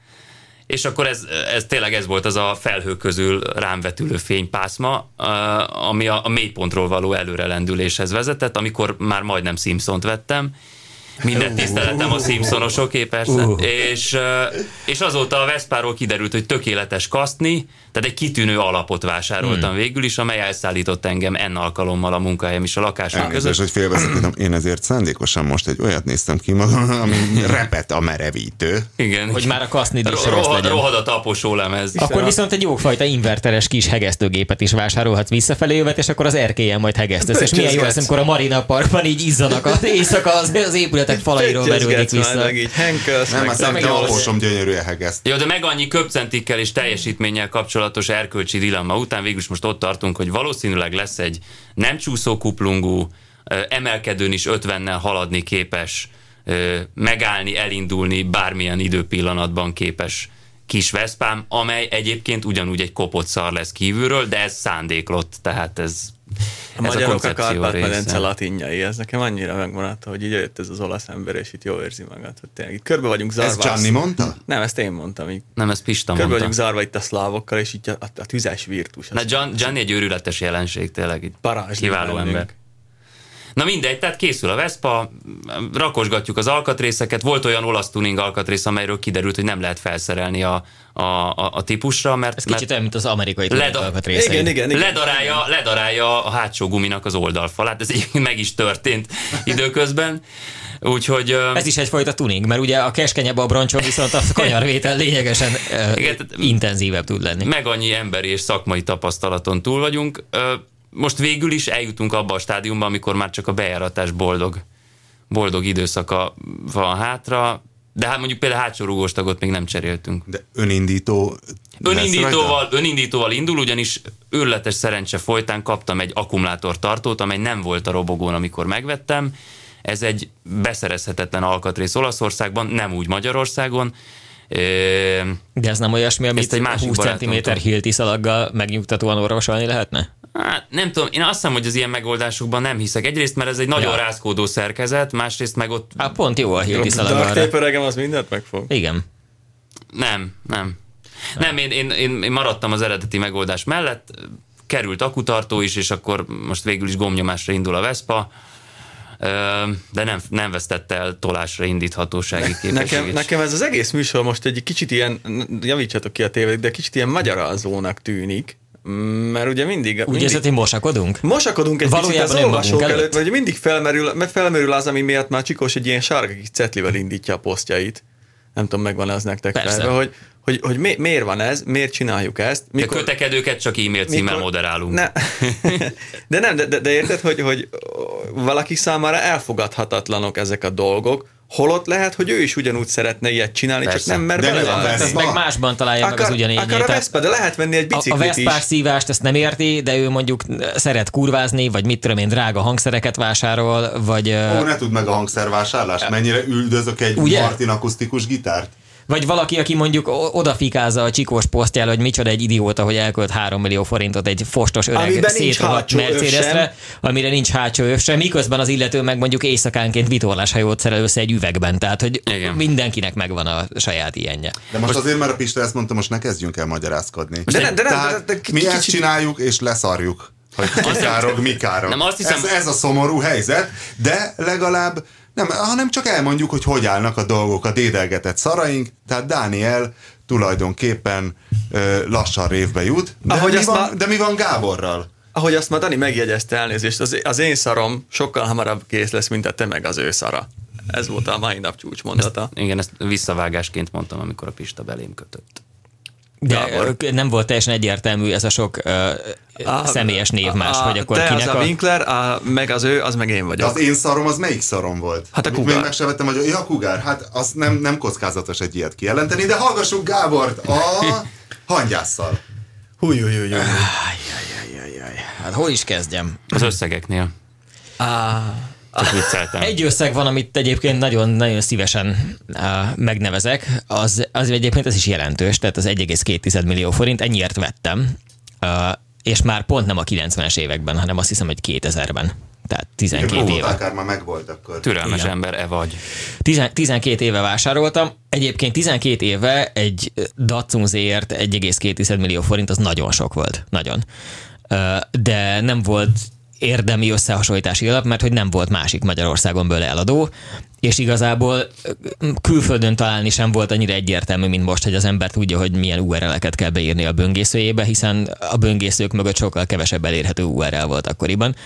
és akkor ez, ez tényleg ez volt az a felhő közül rám vetülő fénypászma, ami a, a mélypontról való előrelendüléshez vezetett, amikor már majdnem Simpsont vettem, minden tiszteletem a Simpsonosoké persze, Uh. és, és azóta a Veszpáról kiderült, hogy tökéletes kaszni, tehát egy kitűnő alapot vásároltam végül is, amely elszállított engem en alkalommal a munkahelyem és a lakásom között. Elnézést, hogy félbeszakítom. Én ezért szándékosan most egy olyat néztem ki magam, ami repet a merevítő. Igen. Hogy már a kasznid is Ro- rossz rohad, legyen. rohad a taposó lemez. Akkor viszont egy jófajta inverteres kis hegesztőgépet is vásárolhatsz visszafelé jövet, és akkor az erkélyen majd hegesztesz. És milyen jó lesz, amikor a Marina Parkban így izzanak az éjszaka az, az épületek falairól merülnek vissza. Meg így henkelsz, Nem, meg azt nem, apósom gyönyörűen hegeszt. Jó, de meg annyi köpcentikkel és teljesítménnyel kapcsolatos erkölcsi dilemma után végül is most ott tartunk, hogy valószínűleg lesz egy nem csúszó kuplungú, emelkedőn is 50-nel haladni képes, megállni, elindulni, bármilyen időpillanatban képes kis Veszpám, amely egyébként ugyanúgy egy kopott szar lesz kívülről, de ez szándéklott, tehát ez, A ez a magyarok a koncepció Kárpát-medence latinjai, ez nekem annyira megmaradt, hogy így jött ez az olasz ember, és itt jól érzi magát, hogy tényleg itt körbe vagyunk zárva. Ezt Gianni mondta? Nem, ezt én mondtam így. Nem, ez Pista Körbe mondta. vagyunk zárva itt a szlávokkal, és így a, a, a tüzes virtus. Na, Gian, Gianni egy őrületes jelenség, tényleg. Egy Parázs kiváló bennünk. ember. Na mindegy, tehát készül a Vespa, rakosgatjuk az alkatrészeket. Volt olyan olasz tuning alkatrész, amelyről kiderült, hogy nem lehet felszerelni a, a, a, a típusra, mert, Ez kicsit mert olyan, mint az amerikai Leda- alkatrészei. Igen, igen, igen. ledarálja, ledarálja a hátsó guminak az oldalfalát. Ez egyébként meg is történt időközben. Úgyhogy Ez is egyfajta tuning, mert ugye a keskenyebb abroncson viszont a kanyarvétel lényegesen Igen, intenzívebb tud lenni. meg annyi emberi és szakmai tapasztalaton túl vagyunk. Most végül is eljutunk abba a stádiumba, amikor már csak a bejáratás boldog, boldog időszaka van hátra, de hát mondjuk például hátsó rugós tagot még nem cseréltünk. De önindító Önindítóval, önindítóval indul, ugyanis őrletes szerencse folytán kaptam egy akkumulátortartót, amely nem volt a robogón, amikor megvettem. Ez egy beszerezhetetlen alkatrész Olaszországban, nem úgy Magyarországon. De ez nem olyasmi, amit Ezt egy másik 20 cm hilti szalaggal megnyugtatóan orvosolni lehetne? Hát nem tudom, én azt hiszem, hogy az ilyen megoldásokban nem hiszek. Egyrészt, mert ez egy nagyon Ja. rázkódó szerkezet, másrészt meg ott Hát pont jó a hilti szalag Dark arra. tape öregem az mindent megfog. Igen. nem, nem. Nem, én, én, én, én maradtam az eredeti megoldás mellett, került akutartó is, és akkor most végül is gomnyomásra indul a Vespa, de nem, nem vesztette el tolásra indíthatósági képességét. Nekem, nekem ez az egész műsor most egy kicsit ilyen, javítsatok ki a tévét, de kicsit ilyen magyarázónak tűnik, mert ugye mindig... Úgy mindig érzed, hogy mosakodunk? Mosakodunk egy Valójában picit az olvasók előtt, előtt? vagy mindig felmerül, mert felmerül az, ami miatt már Csikós egy ilyen sárga kis cetlivel indítja a posztjait. Nem tudom, megvan az nektek Persze. felve, hogy, hogy, hogy mi, miért van ez, miért csináljuk ezt. De kötekedőket csak e-mail címmel moderálunk. Ne, de nem, de, de, de érted, hogy, hogy valaki számára elfogadhatatlanok ezek a dolgok, holott lehet, hogy ő is ugyanúgy szeretne ilyet csinálni, Persze. csak nem mer De a. Vespa? Ez meg másban találja meg az Akar, ugyanényét. akar a Vespa, de lehet venni egy a, a biciklit Veszpás is. szívást ezt nem érti, de ő mondjuk szeret kurvázni, vagy mit tudom én, drága hangszereket vásárol, vagy, Ó, ne tudd meg a hangszervásárlást. Mennyire üldözök egy Ugye? Martin akusztikus gitárt? Vagy valaki, aki mondjuk odafikázza a csikós posztjára, hogy micsoda egy idióta, hogy elkölt 3 millió forintot egy fostos öreg szétrohadt Mercedesre, amire nincs hátsó öv sem, miközben az illető meg mondjuk éjszakánként vitorláshajót szerel össze egy üvegben. Tehát, hogy Igen. mindenkinek megvan a saját ilyenje. De most, azért, mert a Pista ezt mondta, most ne kezdjünk el magyarázkodni. De de Tehát de- de ki- mi ezt csináljuk, és leszarjuk. Hogy ki károg, mi károg. Nem, azt hiszem- ez, ez a szomorú helyzet, de legalább Nem, hanem csak elmondjuk, hogy hogy állnak a dolgok a dédelgetett szaraink, tehát Dániel tulajdonképpen ö, lassan révbe jut, de, Ahogy mi van, már- de mi van Gáborral? Ahogy azt már Dani megjegyezte elnézést, az, az én szarom sokkal hamarabb kész lesz, mint a te meg az ő szara. Ez volt a mai nap csúcsmondata. Igen, ezt visszavágásként mondtam, amikor a Pista belém kötött. De Gábor. nem volt teljesen egyértelmű ez a sok uh, A- személyes névmás, a- hogy akkor te kinek az a a... Winkler, a, meg az ő, az meg én De vagyok. az én szarom, az melyik szarom volt? Hát a Még Kugár. meg sem vettem, hogy ja, Kugár, hát az nem, nem kockázatos egy ilyet kijelenteni, de hallgassuk Gábort a hangyásszal. Húj, húj, húj, húj. Hát hol is kezdjem? Az összegeknél. Csak vicceltem. Egy összeg van, amit egyébként nagyon-nagyon szívesen uh, megnevezek, az, az egyébként ez is jelentős, tehát az 1,2 millió forint, ennyiért vettem, uh, és már pont nem a 90-es években, hanem azt hiszem, hogy 2000-ben. Tehát 12 Ó, éve. akár már megvolt akkor. Türelmes Igen. ember, e vagy. Tizen- 12 éve vásároltam. Egyébként 12 éve egy Datsun ZR-t 1,2 millió forint, az nagyon sok volt. Nagyon. De nem volt érdemi összehasonlítási alap, mert hogy nem volt másik Magyarországon belőle eladó, és igazából külföldön találni sem volt annyira egyértelmű, mint most, hogy az ember tudja, hogy milyen URL-eket kell beírni a böngészőjébe, hiszen a böngészők mögött sokkal kevesebb elérhető URL volt akkoriban.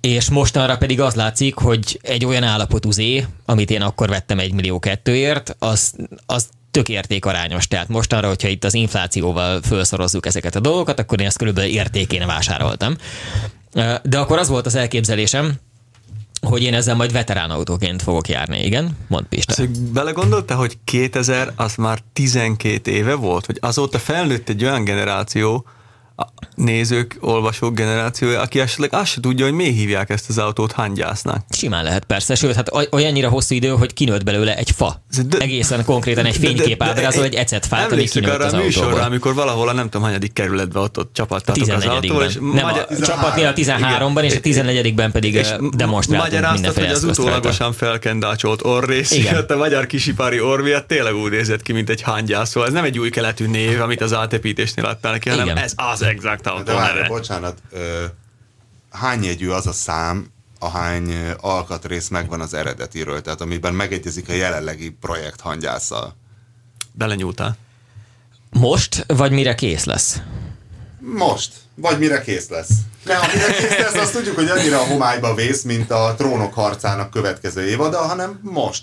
És mostanra pedig az látszik, hogy egy olyan állapotú Z, amit én akkor vettem egy millió kettőért, az, az tök értékarányos. Tehát mostanra, hogyha itt az inflációval felszorozzuk ezeket a dolgokat, akkor én ezt körülbelül értékén vásároltam. De akkor az volt az elképzelésem, hogy én ezzel majd veterán autóként fogok járni. Igen? Mondd Pista. Szóval belegondolta, hogy 2000 az már 12 éve volt, hogy azóta felnőtt egy olyan generáció, nézők, olvasók generációja, aki esetleg azt se tudja, hogy miért hívják ezt az autót hangyásznak. Simán lehet persze, sőt, hát oly- olyannyira hosszú idő, hogy kinőtt belőle egy fa. De- Egészen konkrétan egy fénykép ábrázol egy ecetfát, ami kinőtt arra az a műsorra, autóból. amikor valahol a nem tudom, hanyadik kerületben ott, ott A csapattatok az 14 autóval, és Nem, a csapatnél a 13-ban, és a 14-ben pedig és demonstráltunk mindenféle hogy az utólagosan felkendácsolt orrész, és Igen. a magyar kisipari orr miatt tényleg úgy nézett ki, mint egy hangyász. Szóval ez nem egy új keletű név, amit az átepítésnél adtál neki, hanem Igen. ez az exakt autó De várj, neve. bocsánat, ö, hány jegyű az a szám, ahány alkatrész megvan az eredetiről, tehát amiben megegyezik a jelenlegi projekt hangyásszal? Belenyúltál. Most, vagy mire kész lesz? Most, vagy mire kész lesz. Ne, amire kész lesz, azt tudjuk, hogy annyira a homályba vész, mint a trónok harcának következő évada, hanem most.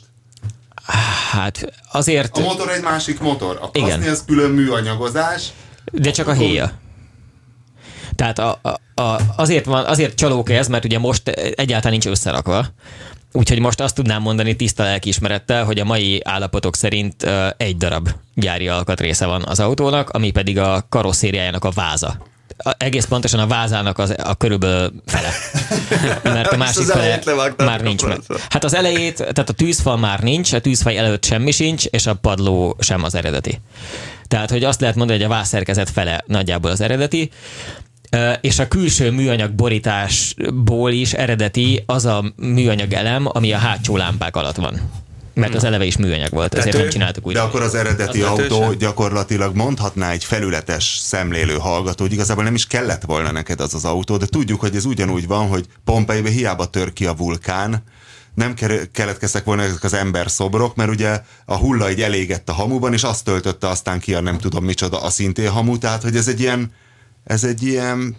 Hát azért, A motor egy másik motor. A Igen. kaszni az külön műanyagozás. de csak a héja. Tehát a, a, a, azért, van, azért csalók ez, mert ugye most egyáltalán nincs összerakva. Úgyhogy most azt tudnám mondani tiszta lelkiismerettel, hogy a mai állapotok szerint egy darab gyári alkatrésze van az autónak, ami pedig a karosszériájának a váza. A, egész pontosan a vázának az, a körülbelül fele. Mert a másik fele már nincs meg. Hát az elejét, tehát a tűzfal már nincs, a tűzfal előtt semmi sincs, és a padló sem az eredeti. Tehát, hogy azt lehet mondani, hogy a vázszerkezet fele nagyjából az eredeti, és a külső műanyag borításból is eredeti az a műanyag elem, ami a hátsó lámpák alatt van. Mert az eleve is műanyag volt, ezért tető? nem csináltuk úgy. De akkor az eredeti Az autó vetősen? gyakorlatilag mondhatná egy felületes szemlélő hallgató, hogy igazából nem is kellett volna neked az az autó, de tudjuk, hogy ez ugyanúgy van, hogy Pompeibe hiába tör ki a vulkán, nem keletkeztek volna ezek az ember szobrok, mert ugye a hulla így elégett a hamuban, és azt töltötte aztán ki a nem tudom micsoda a szintén hamu, tehát hogy ez egy ilyen, ez egy ilyen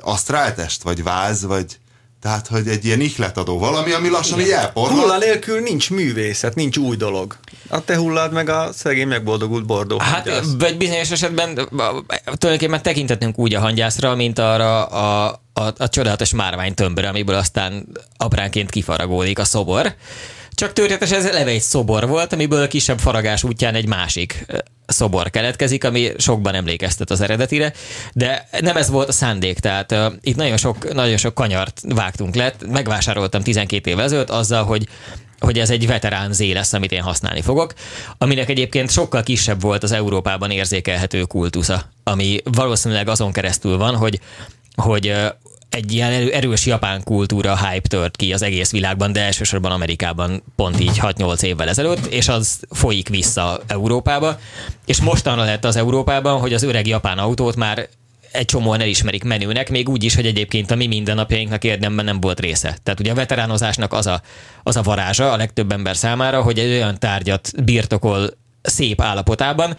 asztráltest, vagy váz, vagy tehát, hogy egy ilyen ihletadó valami, ami lassan így elporlott. Hulla nélkül nincs művészet, nincs új dolog. A te hullád meg a szegény megboldogult bordó. Hát, vagy bizonyos esetben tulajdonképpen tekintetünk úgy a hangyászra, mint arra a, a, a csodálatos márvány tömbre, amiből aztán apránként kifaragódik a szobor. Csak történetesen ez eleve egy szobor volt, amiből kisebb faragás útján egy másik szobor keletkezik, ami sokban emlékeztet az eredetire, de nem ez volt a szándék, tehát uh, itt nagyon sok, nagyon sok kanyart vágtunk le, megvásároltam 12 évvel ezelőtt azzal, hogy hogy ez egy veterán Z lesz, amit én használni fogok, aminek egyébként sokkal kisebb volt az Európában érzékelhető kultusza, ami valószínűleg azon keresztül van, hogy, hogy egy ilyen erő- erős japán kultúra hype tört ki az egész világban, de elsősorban Amerikában pont így 6-8 évvel ezelőtt, és az folyik vissza Európába, és mostanra lett az Európában, hogy az öreg japán autót már egy csomóan elismerik menőnek, még úgy is, hogy egyébként a mi mindennapjainknak érdemben nem volt része. Tehát ugye a veteránozásnak az a, az a varázsa a legtöbb ember számára, hogy egy olyan tárgyat birtokol szép állapotában,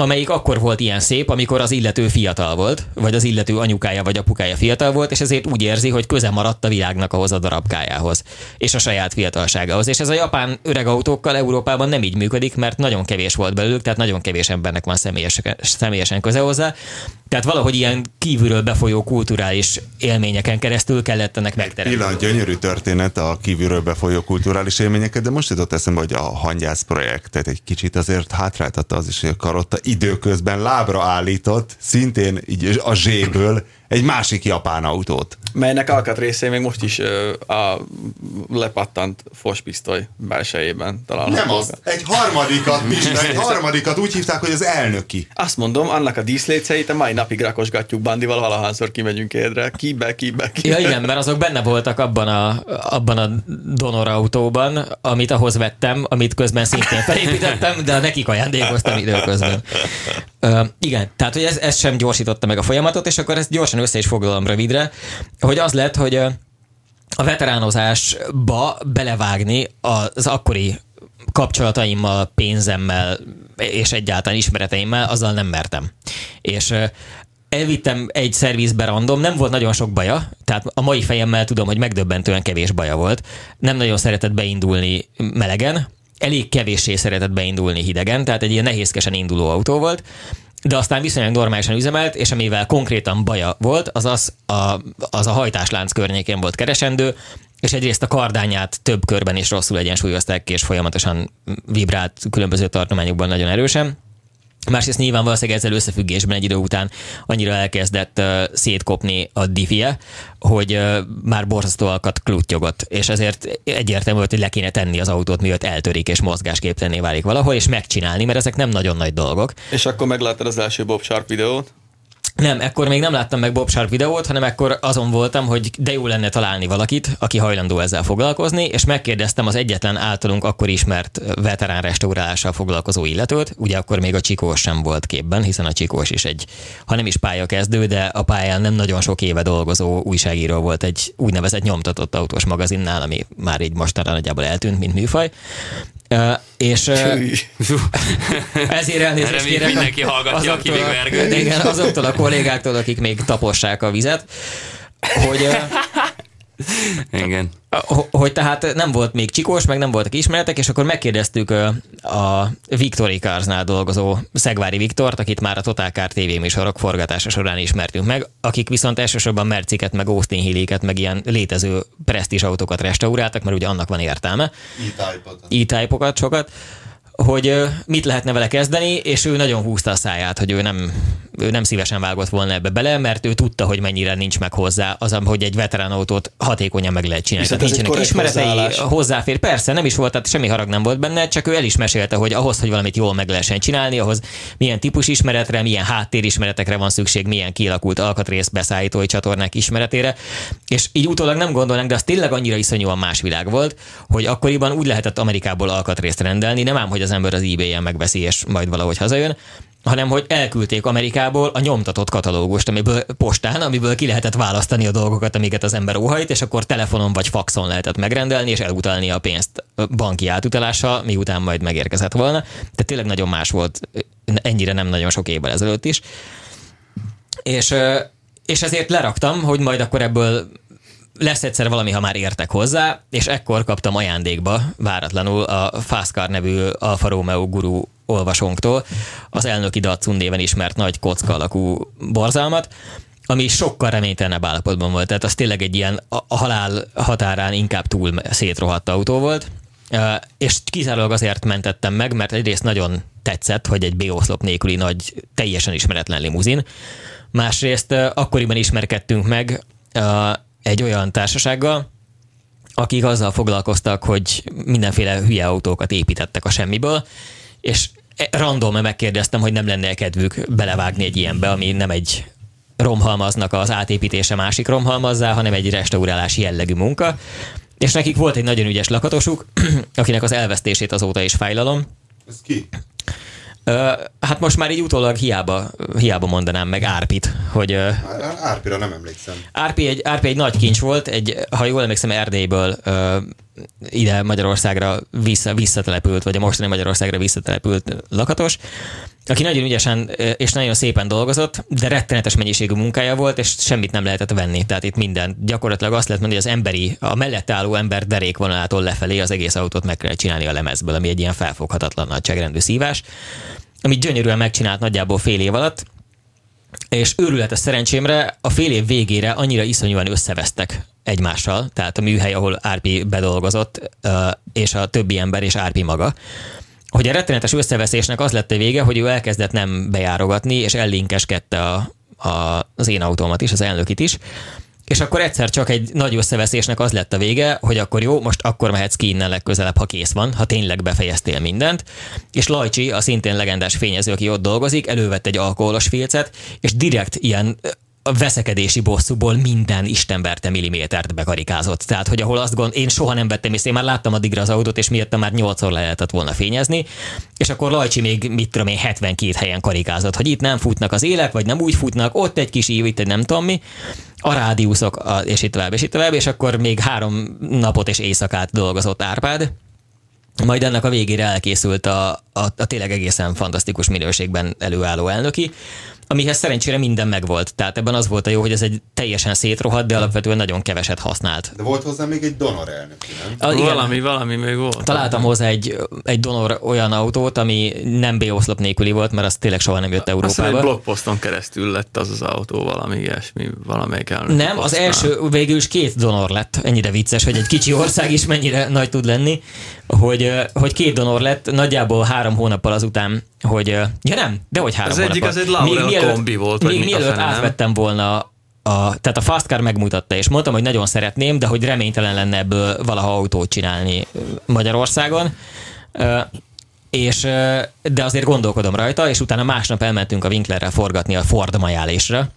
amelyik akkor volt ilyen szép, amikor az illető fiatal volt, vagy az illető anyukája vagy apukája fiatal volt, és ezért úgy érzi, hogy köze maradt a világnak ahhoz a darabkájához, és a saját fiatalságához. És ez a japán öreg autókkal Európában nem így működik, mert nagyon kevés volt belőlük, tehát nagyon kevés embernek van személyes, személyesen köze hozzá. Tehát valahogy ilyen kívülről befolyó kulturális élményeken keresztül kellett ennek megteremteni. Pillanat, gyönyörű történet a kívülről befolyó kulturális élményeket, de most jutott eszembe, hogy a hangyász projektet egy kicsit azért hátráltatta az is, hogy a karotta időközben lábra állított, szintén így a zséből egy másik japán autót. Melynek alkatrészé még most is ö, a lepattant fospisztoly belsejében található. Nem az, egy harmadikat is, egy harmadikat úgy hívták, hogy az elnöki. Azt mondom, annak a díszléceit a mai napig rakosgatjuk Bandival, valahányszor kimegyünk érre. Kibe, kibe, kibe. Ja igen, mert azok benne voltak abban a, abban a donor autóban, amit ahhoz vettem, amit közben szintén felépítettem, de nekik ajándékoztam időközben. Igen, tehát hogy ez, ez sem gyorsította meg a folyamatot, és akkor ezt gyorsan össze is foglalom rövidre, hogy az lett, hogy a veteránozásba belevágni az akkori kapcsolataimmal, pénzemmel és egyáltalán ismereteimmel, azzal nem mertem. És elvittem egy szervizbe random, nem volt nagyon sok baja, tehát a mai fejemmel tudom, hogy megdöbbentően kevés baja volt. Nem nagyon szeretett beindulni melegen, elég kevéssé szeretett beindulni hidegen, tehát egy ilyen nehézkesen induló autó volt, de aztán viszonylag normálisan üzemelt, és amivel konkrétan baja volt, az az a, az a hajtáslánc környékén volt keresendő, és egyrészt a kardányát több körben is rosszul egyensúlyozták, és folyamatosan vibrált különböző tartományokban nagyon erősen. Másrészt nyilván valószínűleg ezzel összefüggésben egy idő után annyira elkezdett uh, szétkopni a diffie, hogy uh, már borzasztó alkat kluttyogott, és ezért egyértelmű volt, hogy le kéne tenni az autót, mielőtt eltörik és mozgásképtelenné válik valahol, és megcsinálni, mert ezek nem nagyon nagy dolgok. És akkor megláttad az első Bob Sharp videót? Nem, ekkor még nem láttam meg Bob Sharp videót, hanem ekkor azon voltam, hogy de jó lenne találni valakit, aki hajlandó ezzel foglalkozni, és megkérdeztem az egyetlen általunk akkor ismert veterán restaurálással foglalkozó illetőt, ugye akkor még a Csikós sem volt képben, hiszen a Csikós is egy, ha nem is pályakezdő, de a pályán nem nagyon sok éve dolgozó újságíró volt egy úgynevezett nyomtatott autós magazinnál, ami már így mostanra nagyjából eltűnt, mint műfaj. Uh, és uh, ezért elnézést kérek mindenki hallgatja, aki még azoktól vergődik. Igen, azoktól a kollégáktól, akik még tapossák a vizet, hogy, uh, Igen. ho- hogy tehát nem volt még csikós, meg nem voltak ismeretek, és akkor megkérdeztük a Victory Carsnál dolgozó Szegvári Viktort, akit már a Total Car TV műsorok forgatása során ismertünk meg, akik viszont elsősorban Merciket, meg Austin Hilliket, meg ilyen létező presztízs autókat restauráltak, mert ugye annak van értelme. E-type-okat sokat hogy mit lehetne vele kezdeni, és ő nagyon húzta a száját, hogy ő nem, ő nem szívesen vágott volna ebbe bele, mert ő tudta, hogy mennyire nincs meg hozzá az, hogy egy veterán autót hatékonyan meg lehet csinálni. Viszont nincsenek ismeretei, hozzáállás. hozzáfér. Persze, nem is volt, tehát semmi harag nem volt benne, csak ő el is mesélte, hogy ahhoz, hogy valamit jól meg lehessen csinálni, ahhoz milyen típus ismeretre, milyen háttérismeretekre van szükség, milyen kialakult alkatrész beszállítói csatornák ismeretére. És így utólag nem gondolnánk, de az tényleg annyira iszonyúan más világ volt, hogy akkoriban úgy lehetett Amerikából alkatrészt rendelni, nem ám, hogy az ember az eBay-en megveszi, és majd valahogy hazajön, hanem hogy elküldték Amerikából a nyomtatott katalógust, amiből postán, amiből ki lehetett választani a dolgokat, amiket az ember óhajt, és akkor telefonon vagy faxon lehetett megrendelni, és elutalni a pénzt banki átutalással, miután majd megérkezett volna. Tehát tényleg nagyon más volt, ennyire nem nagyon sok évvel ezelőtt is. És, és ezért leraktam, hogy majd akkor ebből lesz egyszer valami, ha már értek hozzá, és ekkor kaptam ajándékba váratlanul a Fastcar nevű Alfa Romeo guru olvasónktól az elnöki Datsun néven ismert nagy kocka alakú borzalmat, ami sokkal reménytelenebb állapotban volt. Tehát az tényleg egy ilyen a a halál határán inkább túl szétrohadt autó volt. És kizárólag azért mentettem meg, mert egyrészt nagyon tetszett, hogy egy B-oszlop nélküli nagy, teljesen ismeretlen limuzin. Másrészt akkoriban ismerkedtünk meg egy olyan társasággal, akik azzal foglalkoztak, hogy mindenféle hülye autókat építettek a semmiből, és random megkérdeztem, hogy nem lenne kedvük belevágni egy ilyenbe, ami nem egy romhalmaznak az átépítése másik romhalmazzá, hanem egy restaurálási jellegű munka. És nekik volt egy nagyon ügyes lakatosuk, akinek az elvesztését azóta is fájlalom. Ez ki? Hát most már így utólag hiába, hiába mondanám meg Árpit, hogy Árpira nem emlékszem. Árpi egy, Árpi egy nagy kincs volt, egy, ha jól emlékszem, Erdélyből ide Magyarországra vissza, visszatelepült, vagy a mostani Magyarországra visszatelepült lakatos, aki nagyon ügyesen és nagyon szépen dolgozott, de rettenetes mennyiségű munkája volt, és semmit nem lehetett venni. Tehát itt minden. Gyakorlatilag azt lehet mondani, hogy az emberi, a mellett álló ember derékvonalától lefelé az egész autót meg kell csinálni a lemezből, ami egy ilyen felfoghatatlan nagyságrendű szívás, amit gyönyörűen megcsinált nagyjából fél év alatt, és őrületes szerencsémre a fél év végére annyira iszonyúan összevesztek egymással, tehát a műhely, ahol Árpi bedolgozott, és a többi ember, és Árpi maga, hogy a rettenetes összeveszésnek az lett a vége, hogy ő elkezdett nem bejárogatni, és ellinkeskedte a, a, az én autómat is, az elnökit is, és akkor egyszer csak egy nagy összeveszésnek az lett a vége, hogy akkor jó, most akkor mehetsz ki innen legközelebb, ha kész van, ha tényleg befejeztél mindent. És Lajcsi, a szintén legendás fényező, aki ott dolgozik, elővett egy alkoholos filcet, és direkt ilyen a veszekedési bosszúból minden istenverte millimétert bekarikázott. Tehát, hogy ahol azt gond, én soha nem vettem észre, én már láttam addigra az autót, és miatt már nyolcszor le lehetett volna fényezni, és akkor Lajcsi még, mit tudom én, 72 helyen karikázott, hogy itt nem futnak az élek, vagy nem úgy futnak, ott egy kis ív, itt egy nem tudom mi, a rádiuszok, a, és itt tovább, és itt tovább, és akkor még három napot és éjszakát dolgozott Árpád, majd ennek a végére elkészült a, a, a tényleg egészen fantasztikus minőségben előálló elnöki, amihez szerencsére minden megvolt. Tehát ebben az volt a jó, hogy ez egy teljesen szétrohadt, de alapvetően nagyon keveset használt. De volt hozzá még egy donor elnök, nem? A, igen, valami, valami még volt. Találtam hozzá egy, egy donor olyan autót, ami nem B-oszlop nélküli volt, mert az tényleg soha nem jött Európába. Azt egy blogposzton keresztül lett az az autó, valami ilyesmi, valamelyik elnök. Nem, az első végül is két donor lett. Ennyire vicces, hogy egy kicsi ország is mennyire nagy tud lenni, hogy, hogy két donor lett nagyjából három hónappal azután, hogy ja nem, de hogy három Az egyik az egy Laurel mielőtt, kombi volt. Még mielőtt átvettem volna a, tehát a Fastcar megmutatta, és mondtam, hogy nagyon szeretném, de hogy reménytelen lenne ebből valaha autót csinálni Magyarországon. És, de azért gondolkodom rajta, és utána másnap elmentünk a Winklerrel forgatni a Ford majálésre,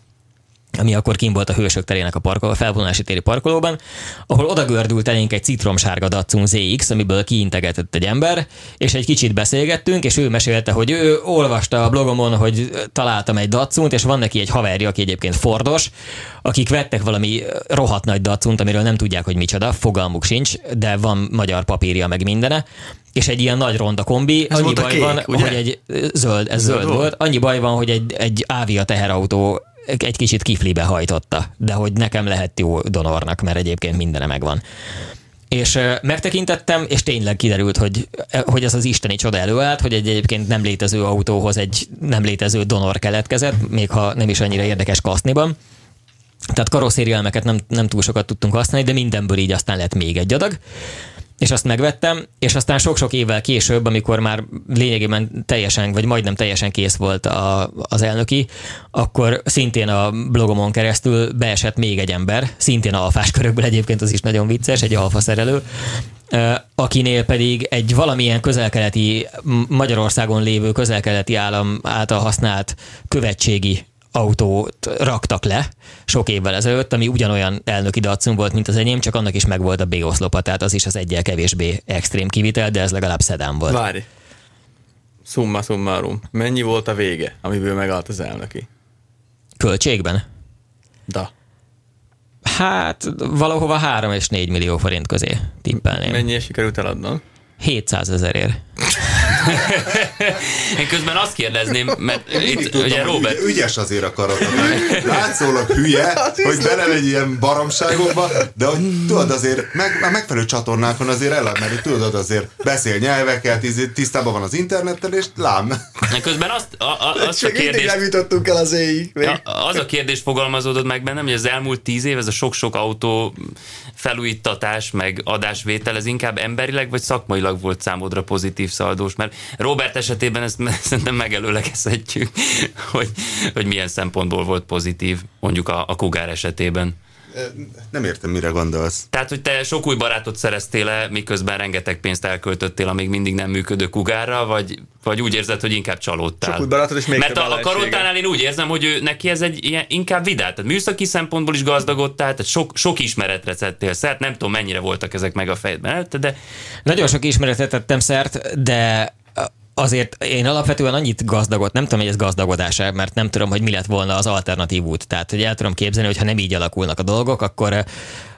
ami akkor kim volt a Hősök terének a, parkoló, a felvonulási téri parkolóban, ahol oda gördült elénk egy citromsárga Datsun ZX, amiből kiintegetett egy ember, és egy kicsit beszélgettünk, és ő mesélte, hogy ő olvasta a blogomon, hogy találtam egy Datsunt, és van neki egy haverja, aki egyébként Fordos, akik vettek valami rohadt nagy Datsunt, amiről nem tudják, hogy micsoda, fogalmuk sincs, de van magyar papírja meg mindene, és egy ilyen nagy ronda kombi, ez annyi baj kék, van, ugye? hogy egy zöld, ez zöld, zöld volt, annyi baj van, hogy egy, egy Avia teherautó egy kicsit kiflibe hajtotta, de hogy nekem lehet jó donornak, mert egyébként mindene megvan. És megtekintettem, és tényleg kiderült, hogy, hogy ez az isteni csoda előállt, hogy egy egyébként nem létező autóhoz egy nem létező donor keletkezett, még ha nem is annyira érdekes kaszniban. Tehát karosszérielmeket nem, nem túl sokat tudtunk használni, de mindenből így aztán lett még egy adag és azt megvettem, és aztán sok-sok évvel később, amikor már lényegében teljesen, vagy majdnem teljesen kész volt a, az elnöki, akkor szintén a blogomon keresztül beesett még egy ember, szintén alfás körökből egyébként az is nagyon vicces, egy alfa szerelő, akinél pedig egy valamilyen közelkeleti, Magyarországon lévő közelkeleti állam által használt követségi autót raktak le sok évvel ezelőtt, ami ugyanolyan elnöki dacum volt, mint az enyém, csak annak is megvolt a B-oszlopa, tehát az is az egyel kevésbé extrém kivitel, de ez legalább szedán volt. Várj. Summa summarum. Mennyi volt a vége, amiből megállt az elnöki? Költségben? Da. Hát valahova 3 és 4 millió forint közé tippelném. Mennyi sikerült eladnom? 700 ezerért. Én közben azt kérdezném, mert itt tudtam, ugye Robert... Ügy, ügyes azért a karata. Látszólag hülye, hogy belemegy ilyen baromságokba, de hogy tudod azért, meg, a megfelelő csatornákon azért el, mert tudod azért beszél nyelveket, tisztában van az internettel, és lám. Közben azt, a, a, azt a kérdés... nem jutottunk el az éjig. Az a kérdés fogalmazódott meg bennem, hogy az elmúlt tíz év, ez a sok-sok autó felújítatás, meg adásvétel, ez inkább emberileg vagy szakmailag volt számodra pozitív szaldós? Mert Robert esetében ezt szerintem megelőlegezhetjük, hogy, hogy milyen szempontból volt pozitív, mondjuk a, a Kugár esetében. Nem értem, mire gondolsz. Tehát, hogy te sok új barátot szereztél le, miközben rengeteg pénzt elköltöttél a még mindig nem működő kugárra, vagy, vagy úgy érzed, hogy inkább csalódtál? Sok új barátod és még Mert a, a karotánál én úgy érzem, hogy ő, neki ez egy ilyen, inkább vidál. Tehát műszaki szempontból is gazdagodtál, tehát sok, sok ismeretre szedtél szert. Nem tudom, mennyire voltak ezek meg a fejedben, de... Nagyon sok ismeretre tettem szert, de azért én alapvetően annyit gazdagot, nem tudom, hogy ez gazdagodás mert nem tudom, hogy mi lett volna az alternatív út. Tehát, hogy el tudom képzelni, hogy ha nem így alakulnak a dolgok, akkor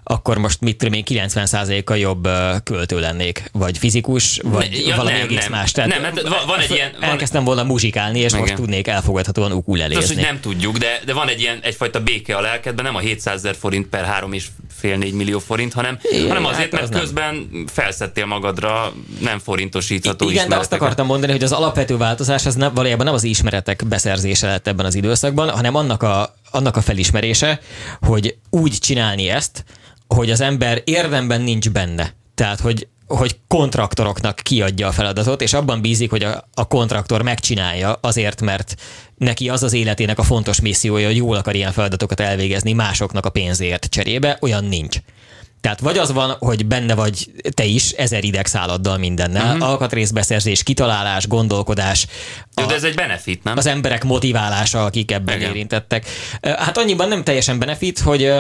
akkor most mit tudom én 90%-kal jobb költő lennék, vagy fizikus, vagy ja, valami nem, egész nem. más. Tehát nem, hát van, egy ilyen... Van... Elkezdtem volna muzsikálni, és Igen. most tudnék elfogadhatóan ukulelézni. Az, hogy nem tudjuk, de, de van egy ilyen egyfajta béke a lelkedben, nem a 700 ezer forint per 3 és fél 4 millió forint, hanem, Igen, hanem azért, hát az mert közben nem. felszettél magadra nem forintosítható Igen, de azt akartam mondani, hogy az alapvető változás az nem, valójában nem az ismeretek beszerzése lett ebben az időszakban, hanem annak a, annak a felismerése, hogy úgy csinálni ezt, hogy az ember érdemben nincs benne. Tehát, hogy hogy kontraktoroknak kiadja a feladatot, és abban bízik, hogy a, a kontraktor megcsinálja azért, mert neki az az életének a fontos missziója, hogy jól akar ilyen feladatokat elvégezni másoknak a pénzért cserébe, olyan nincs. Tehát vagy az van, hogy benne vagy te is ezer idegszáladdal mindennel, uh-huh. alkatrészbeszerzés, kitalálás, gondolkodás. Jó, a, de ez egy benefit, nem? Az emberek motiválása, akik ebben Igen. érintettek. Hát annyiban nem teljesen benefit, hogy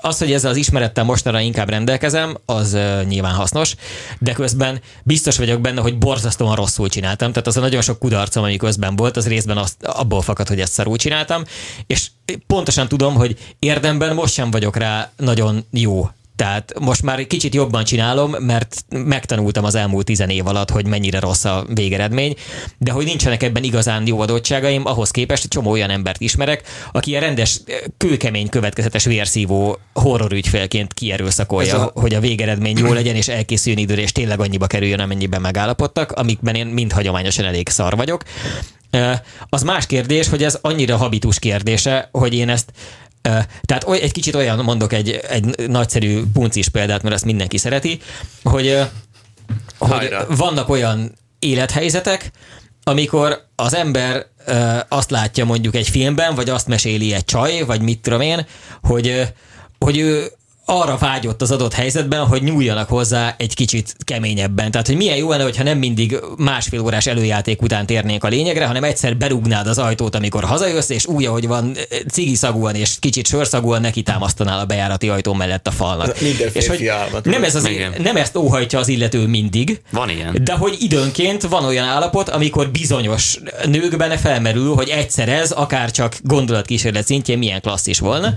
az, hogy ezzel az ismerettel mostanra inkább rendelkezem, az nyilván hasznos, de közben biztos vagyok benne, hogy borzasztóan rosszul csináltam. Tehát az a nagyon sok kudarcom, ami közben volt, az részben azt, abból fakad, hogy ezt szarul csináltam, és pontosan tudom, hogy érdemben most sem vagyok rá nagyon jó tehát most már kicsit jobban csinálom, mert megtanultam az elmúlt tizen év alatt, hogy mennyire rossz a végeredmény, de hogy nincsenek ebben igazán jó adottságaim, ahhoz képest csomó olyan embert ismerek, aki ilyen rendes, kőkemény, következetes vérszívó horrorügyfélként kierőszakolja, a... hogy a végeredmény jó legyen, és elkészüljön időre, és tényleg annyiba kerüljön, amennyiben megállapodtak, amikben én mind hagyományosan elég szar vagyok. Az más kérdés, hogy ez annyira habitus kérdése, hogy én ezt tehát oly, egy kicsit olyan, mondok egy, egy nagyszerű puncis példát, mert ezt mindenki szereti, hogy, hogy vannak olyan élethelyzetek, amikor az ember azt látja mondjuk egy filmben, vagy azt meséli egy csaj, vagy mit tudom én, hogy, hogy ő arra vágyott az adott helyzetben, hogy nyúljanak hozzá egy kicsit keményebben. Tehát, hogy milyen jó lenne, hogyha nem mindig másfél órás előjáték után térnénk a lényegre, hanem egyszer berúgnád az ajtót, amikor hazajössz, és úgy, ahogy van, cigiszagúan és kicsit sörszagúan neki támasztanál a bejárati ajtó mellett a falnak. Minden és hogy álmat, nem, ez az, nem ezt óhajtja az illető mindig. Van ilyen. De hogy időnként van olyan állapot, amikor bizonyos nőkben felmerül, hogy egyszer ez, akár csak gondolatkísérlet szintjén milyen klasszis volna.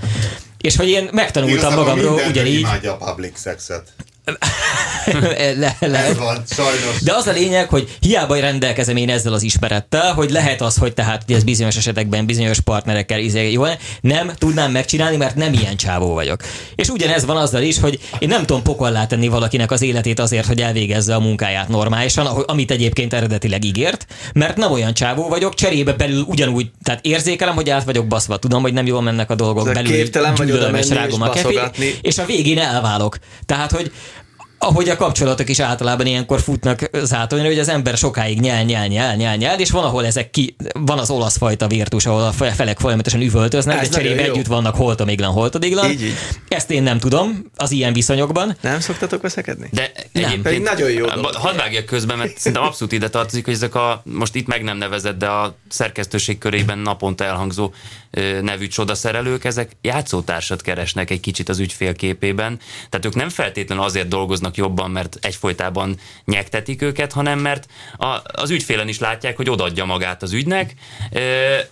És hogy én megtanultam Igazából magamról ugyanígy. imádja a public sexet. le, le. van, sajnos. De az a lényeg, hogy hiába rendelkezem én ezzel az ismerettel, hogy lehet az, hogy tehát hogy ez bizonyos esetekben bizonyos partnerekkel izé, jó, nem tudnám megcsinálni, mert nem ilyen csávó vagyok. És ugyanez van azzal is, hogy én nem tudom pokollá tenni valakinek az életét azért, hogy elvégezze a munkáját normálisan, amit egyébként eredetileg ígért, mert nem olyan csávó vagyok, cserébe belül ugyanúgy, tehát érzékelem, hogy át vagyok baszva, tudom, hogy nem jól mennek a dolgok, belül gyűlölöm és rágom a kefét, és a végén elválok. Tehát, hogy ahogy a kapcsolatok is általában ilyenkor futnak zátonyra, hogy az ember sokáig nyel, nyel, nyel, nyel, nyel, és van, ahol ezek ki, van az olasz fajta virtus, ahol a felek folyamatosan üvöltöznek, Ez de cserébe együtt vannak holtomiglan, holtodiglan. Így, így. Ezt én nem tudom az ilyen viszonyokban. Nem szoktatok veszekedni? De nem. Pedig nagyon jó. Hadd vágjak közben, mert szerintem abszolút ide tartozik, hogy ezek a, most itt meg nem nevezett, de a szerkesztőség körében naponta elhangzó nevű csodaszerelők, ezek játszótársat keresnek egy kicsit az ügyfélképében. Tehát ők nem feltétlenül azért dolgoznak jobban, mert egyfolytában nyektetik őket, hanem mert a, az ügyfélen is látják, hogy odaadja magát az ügynek,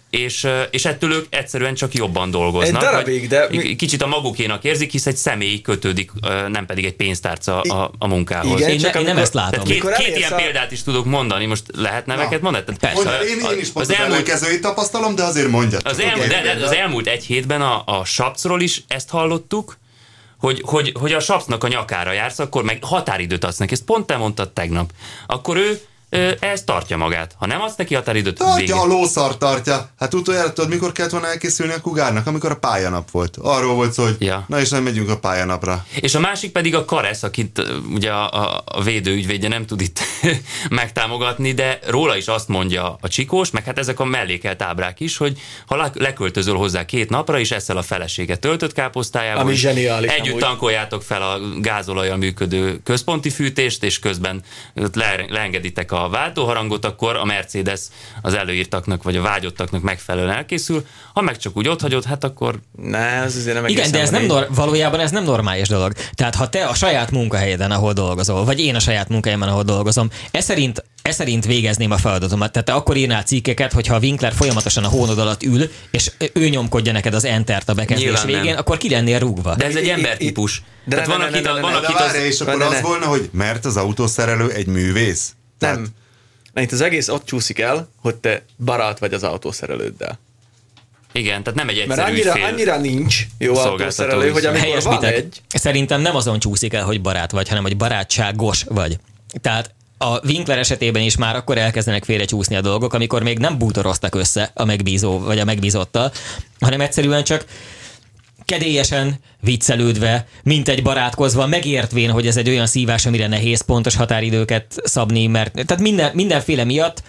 és, és ettől ők egyszerűen csak jobban dolgoznak. Egy darabig, de... Mi... Kicsit a magukénak érzik, hisz egy személy kötődik, nem pedig egy pénztárca a, a munkához. Igen, én, csak én nem ezt látom. Tehát két, két ilyen a... példát is tudok mondani, most lehet neveket mondani? Persze. Mondja, én, én is pont az, az elmúlt... tapasztalom, de azért mondja. Az elmúlt, de, de az elmúlt egy hétben a, a Sapcról is ezt hallottuk, hogy, hogy, hogy a Sapcnak a nyakára jársz, akkor meg határidőt adsz neki. Ezt pont te mondtad tegnap. Akkor ő ez tartja magát. Ha nem adsz neki határidőt, Tartja, végén. a lószar tartja. Hát utoljára tudod, mikor kellett volna elkészülni a kugárnak? Amikor a pályanap volt. Arról volt szó, hogy ja. na és nem megyünk a pályanapra. És a másik pedig a Karesz, akit ugye a, a, a védőügyvédje nem tud itt megtámogatni, de róla is azt mondja a csikós, meg hát ezek a mellékelt ábrák is, hogy ha leköltözöl hozzá két napra, és eszel a feleséget töltött káposztájával, Ami zseniális, együtt tankoljátok fel a gázolajjal működő központi fűtést, és közben le, leengeditek a a váltóharangot, akkor a Mercedes az előírtaknak vagy a vágyottaknak megfelelően elkészül. Ha meg csak úgy ott hagyod, hát akkor Ne, ez azért nem Igen, de ez nem nor- valójában ez nem normális dolog. Tehát ha te a saját munkahelyeden, ahol dolgozol, vagy én a saját munkahelyemen, ahol dolgozom, ez szerint, ez szerint végezném a feladatomat. Tehát te akkor írnál cikkeket, hogyha a Winkler folyamatosan a hónod alatt ül, és ő nyomkodja neked az entert a bekezdés Nyilván nem. végén, akkor ki lennél rúgva. De ez egy embertípus. de van, akit, az, és akkor az volna, hogy mert az autószerelő egy művész? Tehát- Nem. Na, itt az egész ott csúszik el, hogy te barát vagy az autószerelőddel. igen, tehát nem egy Mert egyszerű annyira, ügyfél. annyira nincs jó autószerelő, hogy amikor van egy, Szerintem nem azon csúszik el, hogy barát vagy, hanem hogy barátságos vagy. Tehát a Winkler esetében is már akkor elkezdenek félrecsúszni a dolgok, amikor még nem bútoroztak össze a megbízó vagy a megbízottal, hanem egyszerűen csak kedélyesen, viccelődve, mint egy barátkozva, megértvén, hogy ez egy olyan szívás, amire nehéz pontos határidőket szabni, mert tehát minden, mindenféle miatt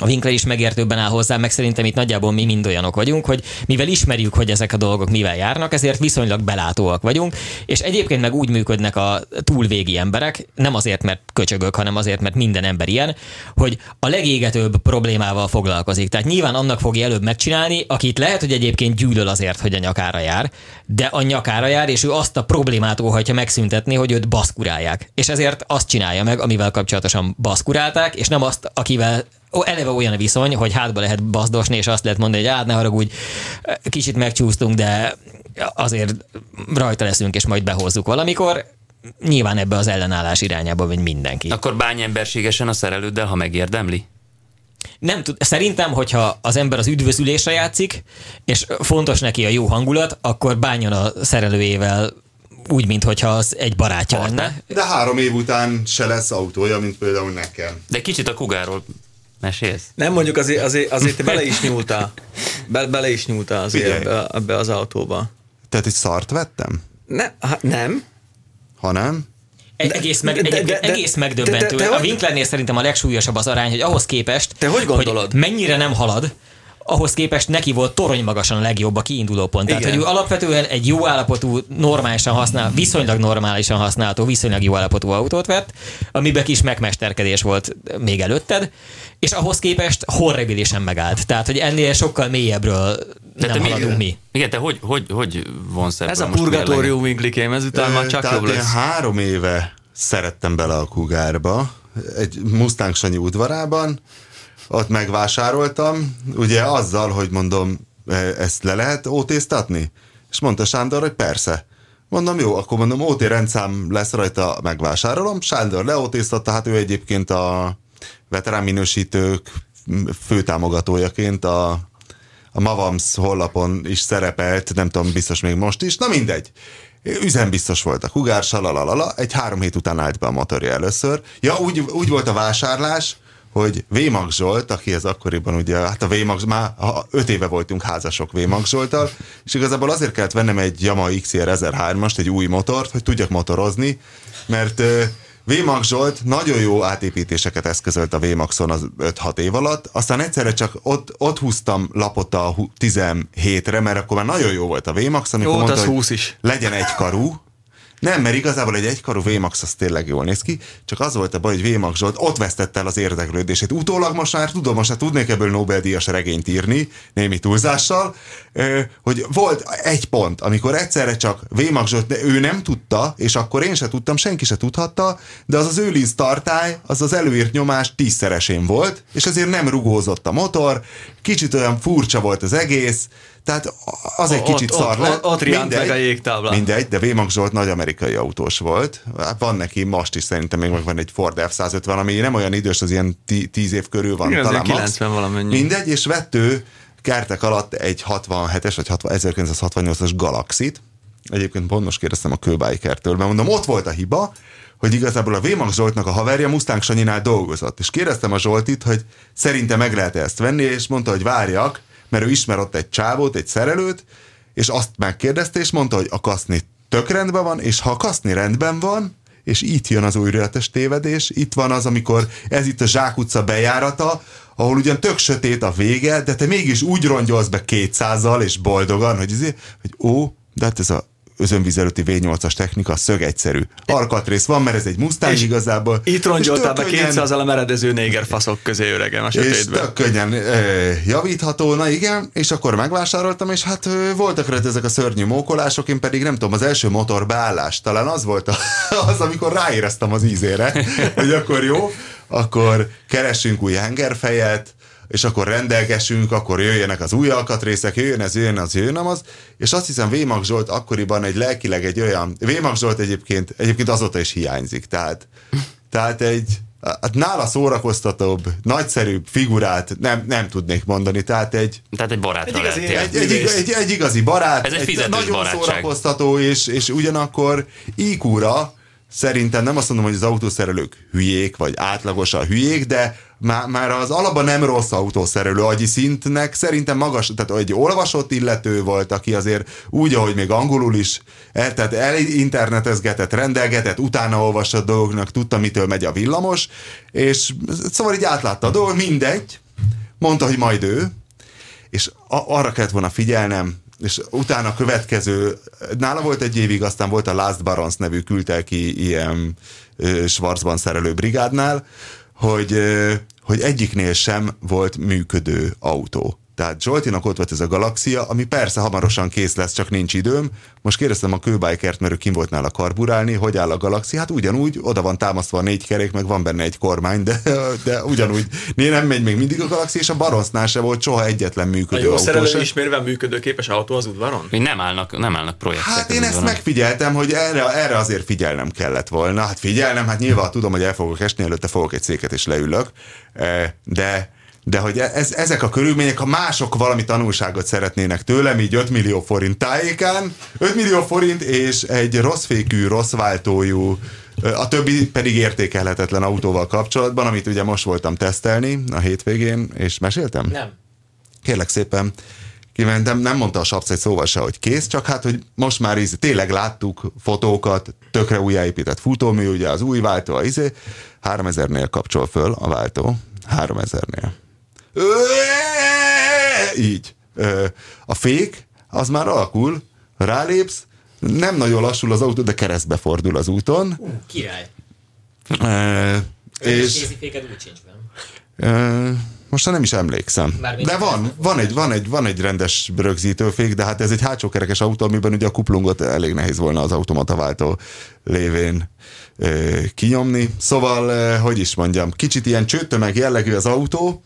a Winkler is megértőbben áll hozzá, meg szerintem itt nagyjából mi mind olyanok vagyunk, hogy mivel ismerjük, hogy ezek a dolgok mivel járnak, ezért viszonylag belátóak vagyunk, és egyébként meg úgy működnek a túlvégi emberek, nem azért, mert köcsögök, hanem azért, mert minden ember ilyen, hogy a legégetőbb problémával foglalkozik. Tehát nyilván annak fogja előbb megcsinálni, akit lehet, hogy egyébként gyűlöl azért, hogy a nyakára jár, de a nyakára jár, és ő azt a problémát óhajtja megszüntetni, hogy őt baszkurálják. És ezért azt csinálja meg, amivel kapcsolatosan baszkurálták, és nem azt, akivel eleve olyan a viszony, hogy hátba lehet bazdosni, és azt lehet mondani, hogy hát ne haragudj, kicsit megcsúsztunk, de azért rajta leszünk, és majd behozzuk valamikor. Nyilván ebbe az ellenállás irányába megy mindenki. Akkor bányemberségesen a szerelőddel, ha megérdemli? Nem tud, szerintem, hogyha az ember az üdvözülésre játszik, és fontos neki a jó hangulat, akkor bánjon a szerelőjével úgy, mintha az egy barátja lenne. De három év után se lesz autója, mint például nekem. De kicsit a kugáról mesélsz? nem mondjuk azért, azért, azért bele is nyúltál. Be, bele is nyúltál azért Figyelj. ebbe, ebbe az autóba. Tehát egy szart vettem? Ne, hát nem. Ha nem? Egy, egész, meg, de- de- de- egész de- megdöbbentő. de- de a Winklernél szerintem a legsúlyosabb az arány, hogy ahhoz képest, Te hogy gondolod? hogy mennyire nem halad, ahhoz képest neki volt torony magasan a legjobb a kiinduló pont. Tehát, Igen. hogy ő alapvetően egy jó állapotú, normálisan használ, viszonylag normálisan használható, viszonylag jó állapotú autót vett, amiben kis megmesterkedés volt még előtted, és ahhoz képest horribilisen megállt. Tehát, hogy ennél sokkal mélyebbről nem te mi- haladunk mi. Igen, te hogy, hogy, hogy vonsz ebből Ez a purgatórium Winklikém, ezután már csak Tehát jobb lesz. három éve szerettem bele a kugárba, egy Mustang Sanyi udvarában, ott megvásároltam, ugye azzal, hogy mondom, e, ezt le lehet ótéztatni? És mondta Sándor, hogy persze. Mondom, jó, akkor mondom, OT rendszám lesz rajta, megvásárolom. Sándor leótéztatta, hát ő egyébként a veterán minősítők főtámogatójaként a, a Mavams honlapon is szerepelt, nem tudom, biztos még most is, na mindegy. Üzembiztos volt a kugár, salalalala, egy három hét után állt be a motorja először. Ja, úgy, úgy volt a vásárlás, hogy Vémag Zsolt, akihez akkoriban ugye, hát a Vémag, már öt éve voltunk házasok Vémag Zsolttal, és igazából azért kellett vennem egy Yamaha XR 1003-ast, egy új motort, hogy tudjak motorozni, mert Vémag Zsolt nagyon jó átépítéseket eszközölt a Vémaxon az 5-6 év alatt, aztán egyszerre csak ott, ott húztam lapot a hu- 17-re, mert akkor már nagyon jó volt a Vémax, amikor Jó, mondta, az hogy 20 is. legyen egy karú, nem, mert igazából egy egykarú VMAX az tényleg jól néz ki, csak az volt a baj, hogy VMAX Zsolt ott vesztette el az érdeklődését. Utólag most már tudom, most már tudnék ebből Nobel-díjas regényt írni, némi túlzással, hogy volt egy pont, amikor egyszerre csak VMAX Zsolt, de ő nem tudta, és akkor én se tudtam, senki se tudhatta, de az az őlinc tartály, az az előírt nyomás tízszeresén volt, és ezért nem rugózott a motor, kicsit olyan furcsa volt az egész, tehát az egy kicsit szar lett. ott riant meg Mindegy. a jégtáblán. Mindegy, de Vémag Zsolt nagy amerikai autós volt. Hát Van neki most is szerintem még megvan egy Ford F-150, ami nem olyan idős, az ilyen 10 év körül van. Igen, talán ilyen max. 90 valamennyi. Mindegy, és vett ő kertek alatt egy 67-es vagy 60 1968-as Galaxit. Egyébként pont most kérdeztem a kőbájkertől, mert mondom, ott volt a hiba, hogy igazából a Vémag Zsoltnak a haverja Mustang Sanyinál dolgozott. És kérdeztem a Zsoltit, hogy szerintem meg lehet ezt venni, és mondta, hogy várjak, mert ő ismer ott egy csávót, egy szerelőt, és azt megkérdezte, és mondta, hogy a kaszni tök rendben van, és ha a kaszni rendben van, és itt jön az újrates tévedés, itt van az, amikor ez itt a Zsák utca bejárata, ahol ugyan tök sötét a vége, de te mégis úgy rongyolsz be 200-zal, és boldogan, hogy, izé, hogy ó, de hát ez a az önvizelőti V8-as technika, szög egyszerű. Alkatrész van, mert ez egy Mustang És igazából. Itt rongyoltál És be tök könnyen- 200 a meredező néger faszok közé öregem a és sötétben. tök könnyen ö, javítható, na igen, és akkor megvásároltam, és hát ö, voltak rajta ezek a szörnyű mókolások, én pedig nem tudom, az első motor beállás, talán az volt a, az, amikor ráéreztem az ízére, hogy akkor jó, akkor keressünk új hengerfejet, és akkor rendelgessünk, akkor jöjjenek az új alkatrészek, jöjjön ez, jöjjön az, jöjjön az, és azt hiszem Vémak Zsolt akkoriban egy lelkileg egy olyan, Vémak Zsolt egyébként, egyébként azóta is hiányzik, tehát, tehát egy, hát nála szórakoztatóbb, nagyszerűbb figurát nem, nem tudnék mondani, tehát egy, Tehát egy barátra Egy igazi egy, egy, egy, egy, egy igazi barát, Ez egy fizetős nagyon barátság. szórakoztató, és, és ugyanakkor IQ-ra szerintem nem azt mondom, hogy az autószerelők hülyék, vagy átlagosan hülyék, de már, már az alapban nem rossz autószerelő agyi szintnek szerintem magas, tehát egy olvasott illető volt, aki azért úgy, ahogy még angolul is, el, tehát elinternetezgetett, rendelgetett, utána olvasott dolgoknak, tudta, mitől megy a villamos, és szóval így átlátta a dolgot, mindegy, mondta, hogy majd ő, és arra kellett volna figyelnem, és utána a következő, nála volt egy évig, aztán volt a Last Barons nevű küldte ki ilyen Schwarzban szerelő brigádnál, hogy, hogy egyiknél sem volt működő autó. Tehát Zsoltinak ott volt ez a galaxia, ami persze hamarosan kész lesz, csak nincs időm. Most kérdeztem a kőbájkert, mert ő kim volt nála karburálni, hogy áll a galaxia. Hát ugyanúgy, oda van támasztva a négy kerék, meg van benne egy kormány, de, de ugyanúgy né, nem megy még mindig a galaxia, és a Baronsnál se volt soha egyetlen A működő jó autó ismérve működőképes autó az udvaron? Hogy nem állnak, nem állnak projektek. Hát én ezt udvaron. megfigyeltem, hogy erre, erre azért figyelnem kellett volna. Hát figyelnem, hát nyilván tudom, hogy el fogok esni, előtte fogok egy széket és leülök, Eh, de de hogy ez, ezek a körülmények, ha mások valami tanulságot szeretnének tőlem, így 5 millió forint tájékán, 5 millió forint és egy rossz fékű, rossz váltójú, a többi pedig értékelhetetlen autóval kapcsolatban, amit ugye most voltam tesztelni a hétvégén, és meséltem? Nem. kérlek szépen, kimentem, nem mondta a sapsz egy szóval se, hogy kész, csak hát, hogy most már íz, tényleg láttuk fotókat, tökre újjáépített futómű, ugye az új váltó, a izé, 3000-nél kapcsol föl a váltó, 3000-nél. Így. A fék, az már alakul, rálépsz, nem nagyon lassul az autó, de keresztbe fordul az úton. Király. Ö, És kéziféked úgy sincs. Ö, most már nem is emlékszem. Mármint de van, van egy, van, egy, van egy rendes rögzítőfék, de hát ez egy hátsókerekes autó, amiben ugye a kuplungot elég nehéz volna az automata váltó lévén kinyomni. Szóval, hogy is mondjam, kicsit ilyen csőttömeg jellegű az autó,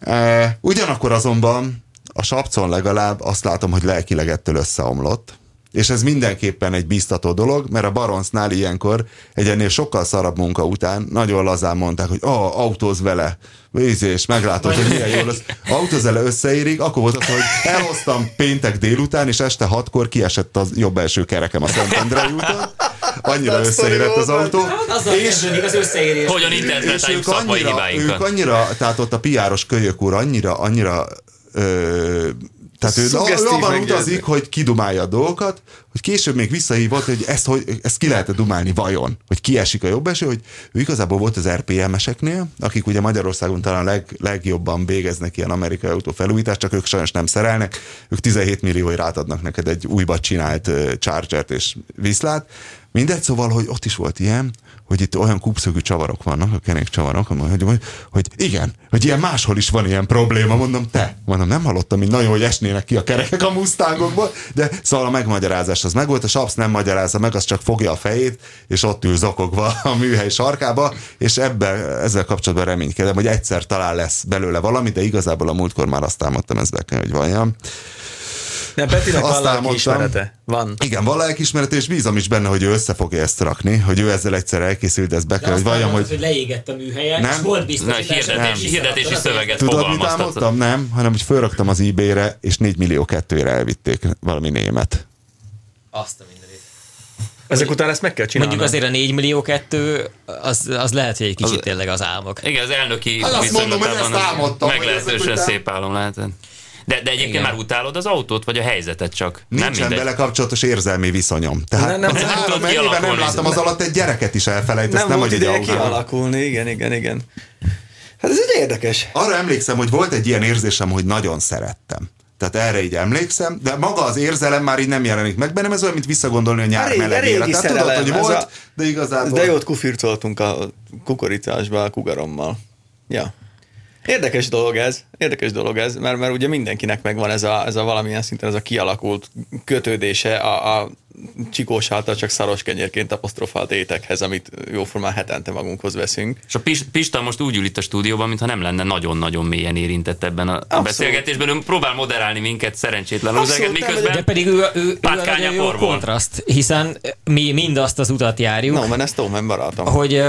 ö, ugyanakkor azonban a sapcon legalább azt látom, hogy lelkileg ettől összeomlott. És ez mindenképpen egy biztató dolog, mert a Baronsnál ilyenkor egy ennél sokkal szarabb munka után nagyon lazán mondták, hogy oh, autóz vele, és meglátod, hogy milyen jó lesz. Autóz vele összeérik, akkor volt az, hogy elhoztam péntek délután, és este hatkor kiesett az jobb első kerekem a Szentendrei úton. Annyira összeérett az autó. Azzal kezdődik az összeérés. Hogyan És interpretáljuk ők szakmai annyira, ők hibáinkat. annyira, tehát ott a piáros kölyök úr annyira, annyira ö, tehát ő Szuggesztív abban utazik, hogy kidumálja a dolgokat, hogy később még visszahívott, hogy ezt, hogy ezt ki lehet dumálni vajon, hogy kiesik a jobb eső, hogy ő igazából volt az RPM-eseknél, akik ugye Magyarországon talán leg, legjobban végeznek ilyen amerikai autó felújítást, csak ők sajnos nem szerelnek, ők 17 millióért átadnak neked egy újba csinált Chargert és Viszlát, mindegy, szóval, hogy ott is volt ilyen, hogy itt olyan kupszögű csavarok vannak, a kerékcsavarok, hogy, hogy, hogy igen, hogy ilyen máshol is van ilyen probléma, mondom, te, mondom, nem hallottam, mint nagyon, hogy esnének ki a kerekek a mustangokból, de szóval a megmagyarázás az megvolt, a Saps nem magyarázza meg, az csak fogja a fejét, és ott ül zokogva a műhely sarkába, és ebben, ezzel kapcsolatban reménykedem, hogy egyszer talán lesz belőle valami, de igazából a múltkor már azt támadtam, ez be kell, hogy valljam. De Petinek Azt van lelki álmodtam. ismerete. Van. Igen, van lelkismeret, és bízom is benne, hogy ő össze fogja ezt rakni, hogy ő ezzel egyszer elkészült, ezt be kell, hogy valljam, hogy hogy leégett a műhelyen, Nem. és volt hirdetés, hogy hirdetési az szöveget Tudod, mit álmodtam? Nem, hanem hogy fölraktam az eBay-re, és 4 millió kettőre elvitték valami német. Azt a mindenit. Ezek után ezt meg kell csinálni. Mondjuk azért a 4 millió kettő, az, az lehet, hogy egy kicsit tényleg az álmok. Igen, az elnöki Hát azt mondom, hogy ezt az álmodtam, Meglehetősen szép álom lehetett. De, de egyébként Igen. már utálod az autót, vagy a helyzetet csak? nem Nincsen mindegy. vele kapcsolatos érzelmi viszonyom. Tehát Nem, nem, az nem három éve nem láttam az alatt egy gyereket is elfelejtesz, nem, nem, hogy egy autó. kialakulni, igen, igen, igen. Hát ez egy érdekes. Arra emlékszem, hogy volt egy ilyen érzésem, hogy nagyon szerettem. Tehát erre így emlékszem, de maga az érzelem már így nem jelenik meg bennem, ez olyan, mint visszagondolni a nyár Elég- melegére. Tehát tudod, hogy volt, a- de igazából... De jót kufircoltunk a kukoricásba a kugarommal. Ja. Érdekes dolog ez, érdekes dolog ez, mert, mert ugye mindenkinek megvan ez a, ez a valamilyen szinten ez a kialakult kötődése a, a csikós által csak szaros kenyérként apostrofált étekhez, amit jóformán hetente magunkhoz veszünk. És a Pis- Pista most úgy ül itt a stúdióban, mintha nem lenne nagyon-nagyon mélyen érintett ebben a, Abszolút. beszélgetésben. Ő próbál moderálni minket, szerencsétlen nem, miközben De pedig ő, ő, ő a jó kontraszt, hiszen mi mindazt az utat járjuk, No, mert ez Tómen barátom. hogy,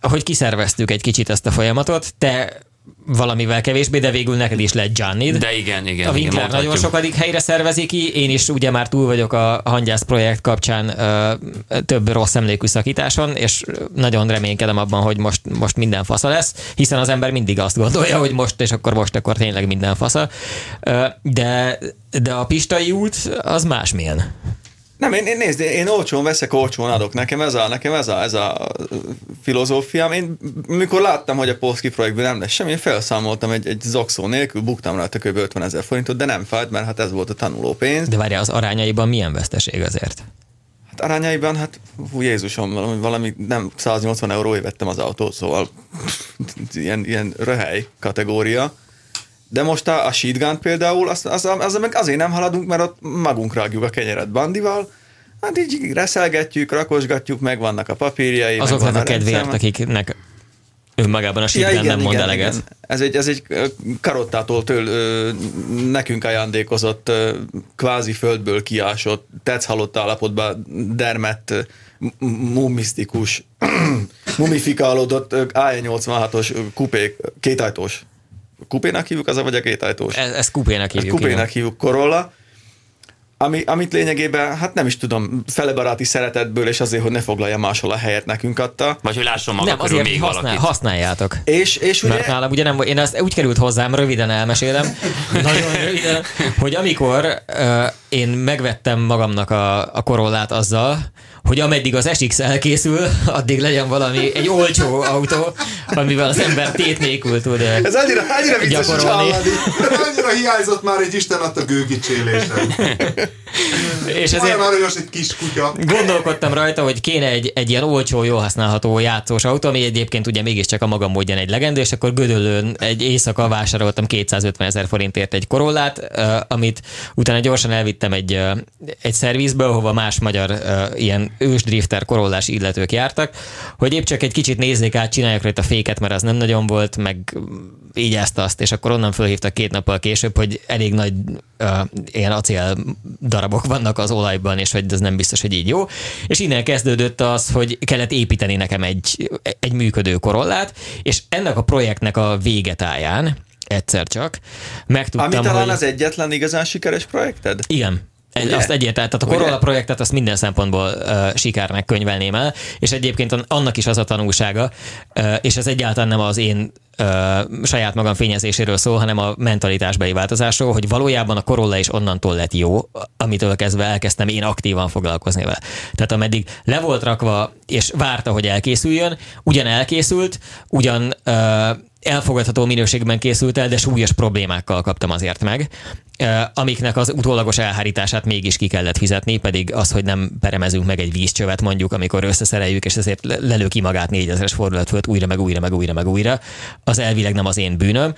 hogy kiszerveztük egy kicsit ezt a folyamatot, te valamivel kevésbé, de végül neked is lett Giannid. De igen, igen, a igen, Winkler nagyon mondhatjuk. sokadik helyre szervezi ki, én is ugye már túl vagyok a hangyász projekt kapcsán ö, több rossz emlékű szakításon, és nagyon reménykedem abban, hogy most, most minden fasza lesz, hiszen az ember mindig azt gondolja, hogy most és akkor most, akkor tényleg minden fasza. Ö, de, de a pistai út az másmilyen. Nem, én, én nézd, én olcsón veszek, olcsón adok. Nekem ez a, nekem ez a, ez a filozófiám. Én mikor láttam, hogy a Polski projektben nem lesz semmi, én felszámoltam egy, egy zokszó nélkül, buktam rá kb. 50 ezer forintot, de nem fájt, mert hát ez volt a tanuló pénz. De várja, az arányaiban milyen veszteség azért? Hát arányaiban, hát hú Jézusom, valami, valami nem 180 euróért vettem az autót, szóval ilyen, ilyen röhely kategória. De most a, a shotgun például, az, az, az, meg azért nem haladunk, mert ott magunk rágjuk a kenyeret bandival, hát így reszelgetjük, rakosgatjuk, megvannak a papírjai. Azoknak a kedvéért, akiknek önmagában a shotgun nem mond eleget. Ez egy, ez egy karottától től ö, nekünk ajándékozott, ö, kvázi földből kiásott, tetsz halott állapotban dermett, mumisztikus, mumifikálódott ö, AE86-os ö, kupé, kétajtós. Kupénak hívjuk az, vagy a kétajtós? Ez, ez kupének Ezt hívjuk. kupének igen. hívjuk Corolla, ami, amit lényegében, hát nem is tudom, felebaráti szeretetből, és azért, hogy ne foglalja máshol a helyet nekünk adta. Vagy hogy lásson maga Nem, körül azért még használ, valakit. használjátok. És, és ugye... Mert nálam ugye nem, én azt úgy került hozzám, röviden elmesélem, nagyon röviden, hogy amikor uh, én megvettem magamnak a, a korollát azzal, hogy ameddig az SX elkészül, addig legyen valami, egy olcsó autó, amivel az ember tét nélkül tud uh, Ez annyira, annyira vicces Gyakorolni. Annyira hiányzott már egy Isten adta gőgicsélésem. és ezért aranyos egy kis kutya. gondolkodtam rajta, hogy kéne egy, egy ilyen olcsó, jól használható játszós autó, ami egyébként ugye mégiscsak a maga módján egy legendő, és akkor Gödöllőn egy éjszaka vásároltam 250 ezer forintért egy korollát, uh, amit utána gyorsan elvittem egy, uh, egy szervizbe, ahova más magyar ilyen ősdrifter korollás illetők jártak, hogy épp csak egy kicsit nézzék át, csinálják rajta féket, mert az nem nagyon volt, meg így ezt azt, és akkor onnan fölhívtak két nappal később, hogy elég nagy uh, ilyen acél darabok vannak az olajban, és hogy ez nem biztos, hogy így jó. És innen kezdődött az, hogy kellett építeni nekem egy, egy működő korollát, és ennek a projektnek a végetáján egyszer csak megtudtam, Ami talán hogy... az egyetlen igazán sikeres projekted? Igen. Egy, Ugye? azt egyértelműen, tehát a? Corolla projektet azt minden szempontból uh, sikernek könyvelném el, és egyébként an- annak is az a tanulsága, uh, és ez egyáltalán nem az én uh, saját magam fényezéséről szól, hanem a mentalitásbeli változásról, hogy valójában a Corolla is onnantól lett jó, amitől kezdve elkezdtem én aktívan foglalkozni vele. Tehát ameddig le volt rakva, és várta, hogy elkészüljön, ugyan elkészült, ugyan uh, elfogadható minőségben készült el, de súlyos problémákkal kaptam azért meg, amiknek az utólagos elhárítását mégis ki kellett fizetni, pedig az, hogy nem peremezünk meg egy vízcsövet mondjuk, amikor összeszereljük, és ezért le- lelő ki magát 4000-es fordulat fölött újra, meg újra, meg újra, meg újra, az elvileg nem az én bűnöm.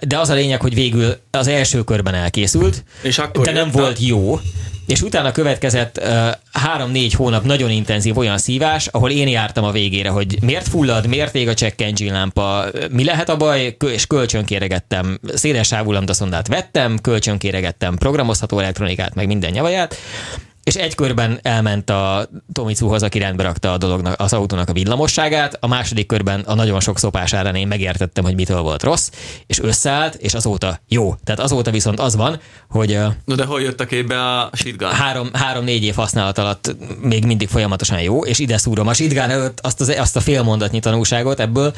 De az a lényeg, hogy végül az első körben elkészült, És akkor de nem jött volt jó, és utána következett három-négy hónap nagyon intenzív olyan szívás, ahol én jártam a végére, hogy miért fullad, miért ég a check engine lámpa, mi lehet a baj, és kölcsönkéregettem, széles sávú lambdaszondát vettem, kölcsönkéregettem programozható elektronikát, meg minden nyavaját, és egy körben elment a Tomicuhoz, aki rendbe rakta a dolognak, az autónak a villamosságát, a második körben a nagyon sok szopás árán én megértettem, hogy mitől volt rossz, és összeállt, és azóta jó. Tehát azóta viszont az van, hogy No de hol jött a képbe a shotgun? három, három-négy év használat alatt még mindig folyamatosan jó, és ide szúrom a Sitgán előtt azt, az, azt a fél mondatnyi tanulságot ebből,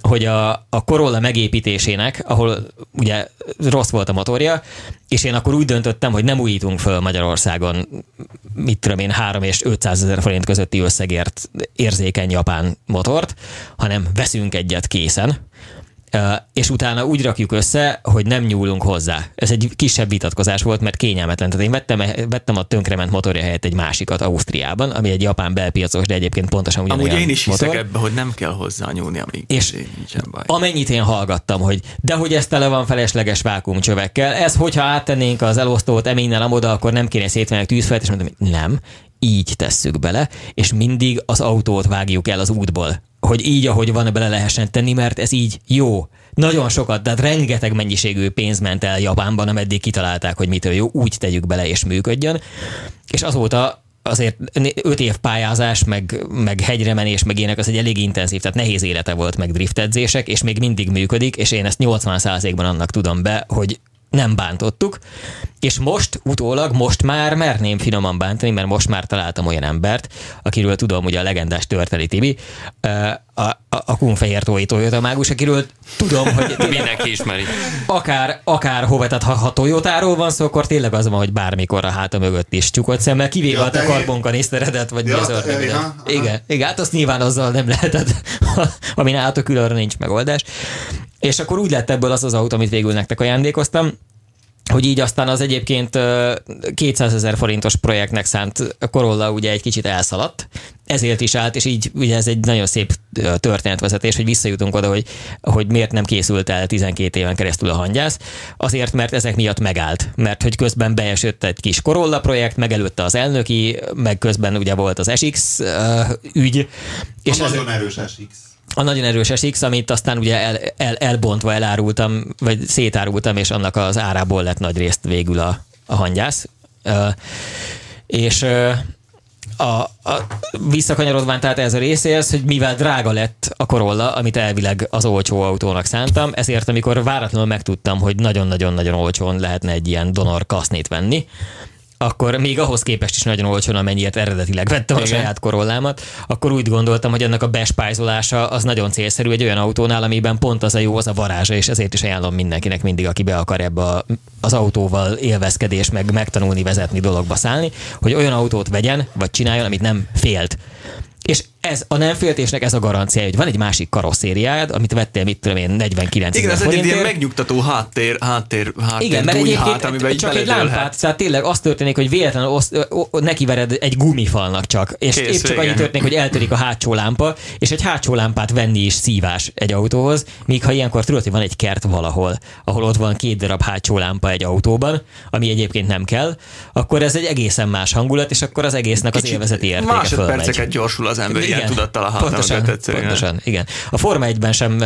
hogy a, a Corolla megépítésének, ahol ugye rossz volt a motorja, és én akkor úgy döntöttem, hogy nem újítunk föl Magyarországon, mit tudom én, 3 és 500 ezer forint közötti összegért érzékeny japán motort, hanem veszünk egyet készen, és utána úgy rakjuk össze, hogy nem nyúlunk hozzá. Ez egy kisebb vitatkozás volt, mert kényelmetlen. Tehát én vettem, vettem a tönkrement motorja helyett egy másikat Ausztriában, ami egy japán belpiacos, de egyébként pontosan ugyanolyan Amúgy én is hiszek motor. ebbe, hogy nem kell hozzá nyúlni, amíg És nincsen baj. amennyit én hallgattam, hogy de hogy ez tele van felesleges vákumcsövekkel, ez hogyha áttennénk az elosztót eminnel amoda, akkor nem kéne szétvenni tűzfelet, és mondtam, nem, így tesszük bele, és mindig az autót vágjuk el az útból, hogy így, ahogy van, bele lehessen tenni, mert ez így jó. Nagyon sokat, tehát rengeteg mennyiségű pénz ment el Japánban, ameddig kitalálták, hogy mitől jó, úgy tegyük bele és működjön. És azóta azért öt év pályázás, meg, meg hegyre menés, meg ilyenek, az egy elég intenzív, tehát nehéz élete volt, meg driftedzések, és még mindig működik, és én ezt 80%-ban annak tudom be, hogy nem bántottuk, és most utólag, most már merném finoman bántani, mert most már találtam olyan embert, akiről tudom, ugye a legendás Törteli Tibi, a, a, a Kunfehér Tói Toyota mágus, akiről tudom, hogy Mindenki ismeri. akár, akár hova, tehát ha, ha Toyotáról van szó, akkor tényleg az van, hogy bármikor a háta mögött is csukott szemmel, kivéve Ja, a te te- karbonkaniszteredet, vagy Ja, mi az te- ördög, ja, aha. Igen, igen, hát azt nyilván azzal nem lehetett, ami nálatok különre nincs megoldás. És akkor úgy lett ebből az az autó, amit végül nektek ajándékoztam, hogy így aztán az egyébként ö, 200 ezer forintos projektnek szánt Corolla ugye egy kicsit elszaladt, ezért is állt, és így ugye ez egy nagyon szép történetvezetés, hogy visszajutunk oda, hogy, hogy miért nem készült el 12 éven keresztül a hangyász. Azért, mert ezek miatt megállt. Mert hogy közben beesett egy kis Corolla projekt, megelőtte az elnöki, meg közben ugye volt az SX ügy. És ez- nagyon erős SX. A nagyon erős SX, amit aztán ugye el, el, elbontva elárultam, vagy szétárultam, és annak az árából lett nagy részt végül a, a hangyász. És a, a, visszakanyarodván tehát ez a részéhez, hogy mivel drága lett a Corolla, amit elvileg az olcsó autónak szántam, ezért amikor váratlanul megtudtam, hogy nagyon-nagyon-nagyon olcsón lehetne egy ilyen donor kasznét venni, akkor még ahhoz képest is nagyon olcsón, amennyiért eredetileg vettem a Igen. saját korollámat, akkor úgy gondoltam, hogy ennek a bespájzolása az nagyon célszerű egy olyan autónál, amiben pont az a jó, az a varázsa, és ezért is ajánlom mindenkinek mindig, aki be akar ebbe a, az autóval élvezkedés, meg megtanulni vezetni dologba szállni, hogy olyan autót vegyen, vagy csináljon, amit nem félt. És ez a nem féltésnek ez a garancia, hogy van egy másik karosszériád, amit vettél, mit tudom én, 49 Igen, ez egy ilyen megnyugtató háttér, háttér, háttér Igen, mert egyébként hát, amiben csak egy lámpát, tehát tényleg az történik, hogy véletlenül osz, ö, ö, nekivered egy gumifalnak csak, és Kész, épp csak annyi történik, hogy eltörik a hátsó lámpa, és egy hátsó lámpát venni is szívás egy autóhoz, míg ha ilyenkor tudod, hogy van egy kert valahol, ahol ott van két darab hátsó lámpa egy autóban, ami egyébként nem kell, akkor ez egy egészen más hangulat, és akkor az egésznek az élvezeti értéke. Másodperceket gyorsul az ember ilyen tudattal a pontosan, pontosan, igen. A Forma 1-ben sem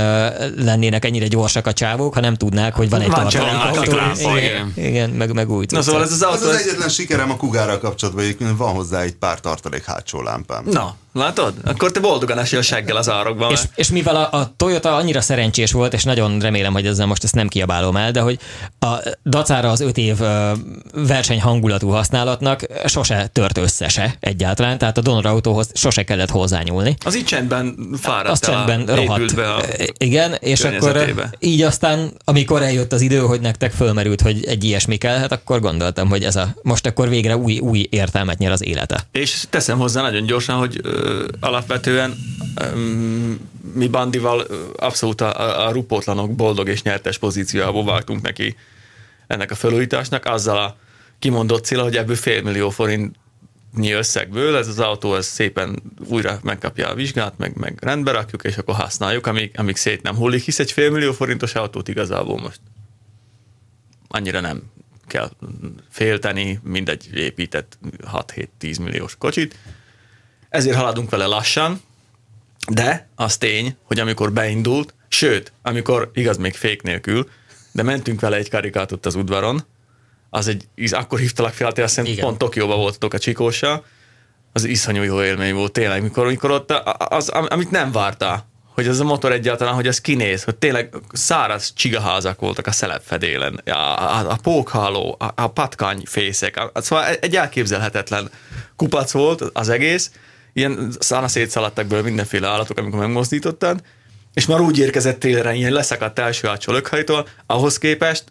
lennének ennyire gyorsak a csávók, ha nem tudnák, hogy van egy Van tartalék Igen, igen, meg, meg új Na szóval ez az Az autó, az ez... egyetlen sikerem a kugára kapcsolatban, hogy van hozzá egy pár tartalék hátsó lámpám. Na, látod? Akkor te boldogan esél seggel az árokban. És, és mivel a, a Toyota annyira szerencsés volt, és nagyon remélem, hogy ezzel most ezt nem kiabálom el, de hogy a dacára az öt év ö, verseny hangulatú használatnak sose tört össze se egyáltalán, tehát a Donor autóhoz sose kellett hozzányúlni. Az így csendben fáradt el, csendben rohadt. be a... Igen, és akkor így aztán, amikor eljött az idő, hogy nektek fölmerült, hogy egy ilyesmi kellhet, akkor gondoltam, hogy ez a most akkor végre új, új értelmet nyer az élete. És teszem hozzá nagyon gyorsan, hogy alapvetően mi Bandival abszolút a, a, rupótlanok boldog és nyertes pozíciójából vágtunk neki ennek a felújításnak, azzal a kimondott cél, hogy ebből félmillió forintnyi összegből ez az autó ez szépen újra megkapja a vizsgát, meg, meg rendbe rakjuk, és akkor használjuk, amíg, amíg szét nem hullik, hisz egy félmillió forintos autót igazából most annyira nem kell félteni, mint egy épített 6-7-10 milliós kocsit. Ezért haladunk vele lassan, de az tény, hogy amikor beindult, sőt, amikor, igaz, még fék nélkül, de mentünk vele egy karikátot az udvaron, az egy, akkor hívtalak fel, azt hiszem, Igen. pont Tokióba voltatok a Csikóssal, az iszonyú jó élmény volt tényleg, mikor, mikor ott az, am- amit nem vártál, hogy ez a motor egyáltalán, hogy ez kinéz, hogy tényleg száraz csigaházak voltak a szelepfedélen, a, a, a pókháló, a, a patkányfészek, a, szóval egy elképzelhetetlen kupac volt az egész, ilyen szána szétszaladtak belőle mindenféle állatok, amikor megmozdítottad, és már úgy érkezett télre, ilyen leszakadt első átsó lökhajtól, ahhoz képest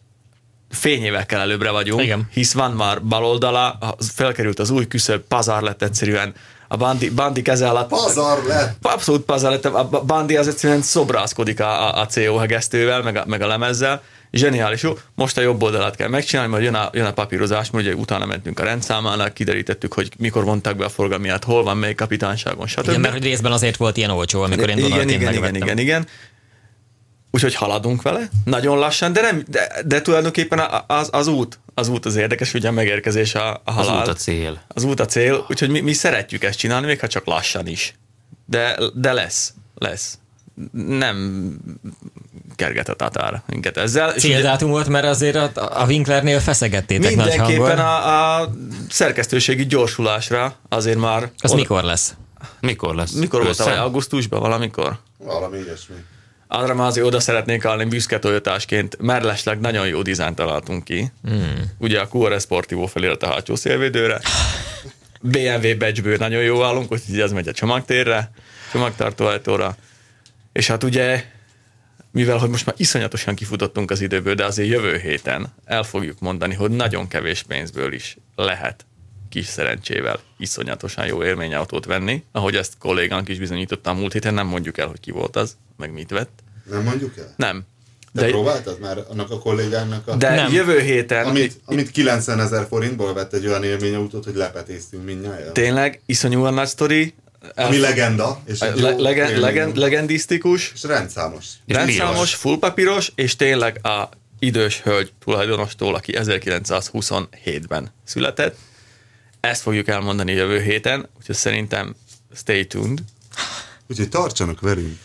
fényévekkel előbbre vagyunk, Igen. hisz van már baloldala, felkerült az új küszöb, pazar lett egyszerűen, a Bandi, Bandi keze alatt. Pazar lett! Abszolút pazar lett. A Bandi az egyszerűen szobrászkodik a, a, a CO hegesztővel, meg a, meg a lemezzel. Zseniális, jó. Most a jobb oldalát kell megcsinálni, majd jön a, jön a papírozás, mert ugye utána mentünk a rendszámának, kiderítettük, hogy mikor vonták be a forgalmiát, hol van, melyik kapitányságon, stb. Igen, mert hogy részben azért volt ilyen olcsó, amikor én igen, igen, igen, igen, igen. Úgyhogy haladunk vele, nagyon lassan, de, nem, de, de tulajdonképpen az, az út, az út az érdekes, ugye a megérkezés a, a Az halál. út a cél. Az út a cél, úgyhogy mi, mi szeretjük ezt csinálni, még ha csak lassan is. De, de lesz, lesz. Nem kerget a tatár minket ezzel. Céldátum volt, mert azért a, a Winklernél feszegettétek nagy mindenképpen hangon. a, a szerkesztőségi gyorsulásra azért már... Az oda- mikor lesz? Mikor lesz? Mikor volt tavaly? Augusztusban valamikor? Valami ilyesmi. Arra már azért oda szeretnék állni büszke toyotásként, mellesleg nagyon jó dizájnt találtunk ki. Mm. Ugye a QRS Sportivo felirat a hátsó szélvédőre. BMW badge nagyon jó állunk, úgyhogy ez megy a csomagtérre, csomagtartó ajtóra. És hát ugye, mivel hogy most már iszonyatosan kifutottunk az időből, de azért jövő héten el fogjuk mondani, hogy nagyon kevés pénzből is lehet kis szerencsével iszonyatosan jó élményautót venni, ahogy ezt kollégánk is bizonyította a múlt héten, nem mondjuk el, hogy ki volt az, meg mit vett. Nem mondjuk el? Nem. Te De, próbáltad már annak a kollégának a... de Nem. jövő héten Amit, amit 90 ezer forintból vett egy olyan élményautót, hogy lepetéztünk mindnyáján. tényleg iszonyúan nagy sztori, Ami legenda, és egy jó le, legen, legen, legendisztikus, És rendszámos. És rendszámos, fullpapíros, és tényleg a idős hölgy tulajdonostól, aki 1927-ben született. Ezt fogjuk elmondani jövő héten, úgyhogy szerintem stay tuned. Úgyhogy tartsanak velünk.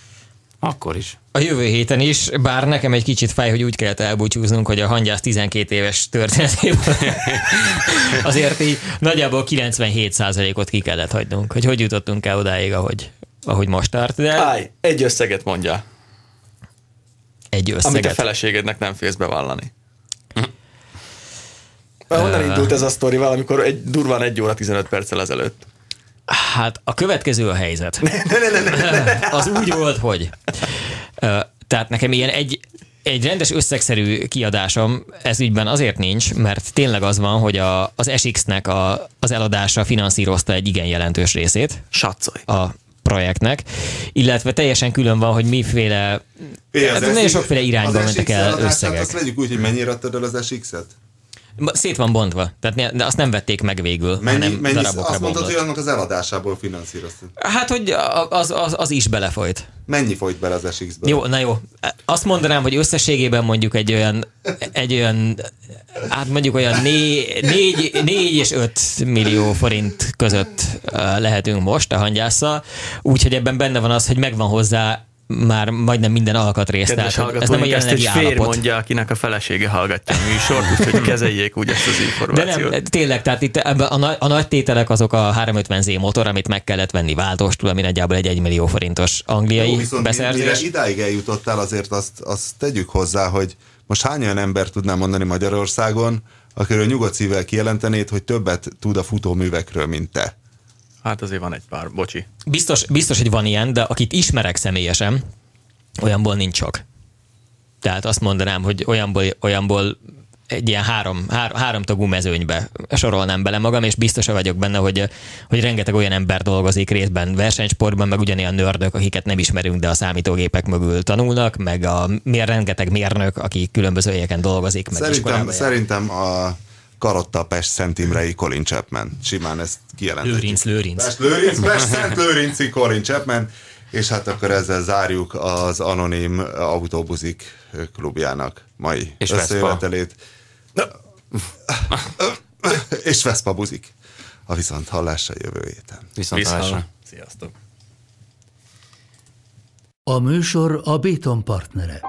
Akkor is. A jövő héten is, bár nekem egy kicsit fáj, hogy úgy kellett elbúcsúznunk, hogy a hangyász 12 éves történetéből azért így nagyjából 97%-ot ki kellett hagynunk, hogy hogy jutottunk el odáig, ahogy, ahogy most tart, de Állj, egy összeget mondja, egy amit a összeget. feleségednek nem félsz bevallani. Honnan indult ez a sztori valamikor egy, durván 1 óra 15 perccel ezelőtt? Hát a következő a helyzet. Az úgy volt, hogy tehát nekem ilyen egy, egy rendes összegszerű kiadásom ez ügyben azért nincs, mert tényleg az van, hogy a, az SX-nek a, az eladása finanszírozta egy igen jelentős részét Satszolj. a projektnek, illetve teljesen külön van, hogy miféle, É, hát az nagyon sokféle irányba mentek el összegek. Azt vegyük úgy, hogy mennyire adtad el az SX-et? Szét van bontva, tehát ne, de azt nem vették meg végül, Mennyi, hanem mennyi, darabokra azt mondtad, hogy annak az eladásából finanszíroztad. Hát, hogy az, az, az is belefolyt. Mennyi folyt bele az SX-be? Jó, na jó. Azt mondanám, hogy összességében mondjuk egy olyan, egy olyan, hát mondjuk olyan né, négy, négy és öt millió forint között lehetünk most a hangyásszal, úgyhogy ebben benne van az, hogy megvan hozzá már majdnem minden alkatrész. Kedves Tehát, ez nem a ezt egy fér állapot. mondja, akinek a felesége hallgatja a műsort, úgyhogy kezeljék úgy ezt az De információt. nem, tényleg, tehát itt ebben a, nagy, a nagy tételek azok a 350Z motor, amit meg kellett venni váltóstul, ami nagyjából egy 1 millió forintos angliai Jó, viszont mire beszerzés. idáig eljutottál, azért azt, azt tegyük hozzá, hogy most hány olyan ember tudnám mondani Magyarországon, akiről nyugodt szívvel kijelentenéd, hogy többet tud a futóművekről, mint te. Hát azért van egy pár, bocsi. Biztos, biztos, hogy van ilyen, de akit ismerek személyesen, olyanból nincs sok. Tehát azt mondanám, hogy olyanból, olyanból egy ilyen három, három, háromtagú mezőnybe sorolnám bele magam, és biztos vagyok benne, hogy, hogy rengeteg olyan ember dolgozik részben versenysportban, meg ugyanilyen nördök, akiket nem ismerünk, de a számítógépek mögül tanulnak, meg a mér, rengeteg mérnök, aki különböző helyeken dolgozik, meg Szerintem, szerintem a Karotta Pest Szent Imrei Colin Chapman. Simán ezt kijelenthetjük. Lőrinc, Lőrinc. Pest Lőrinc, Pest Szent Lőrinci Colin Chapman. És hát akkor ezzel zárjuk az Anonim Autóbuzik klubjának mai És összejövetelét. És Vespa buzik. A viszont hallásra jövő héten. Viszont hallásra. Sziasztok. A műsor a Béton partnere.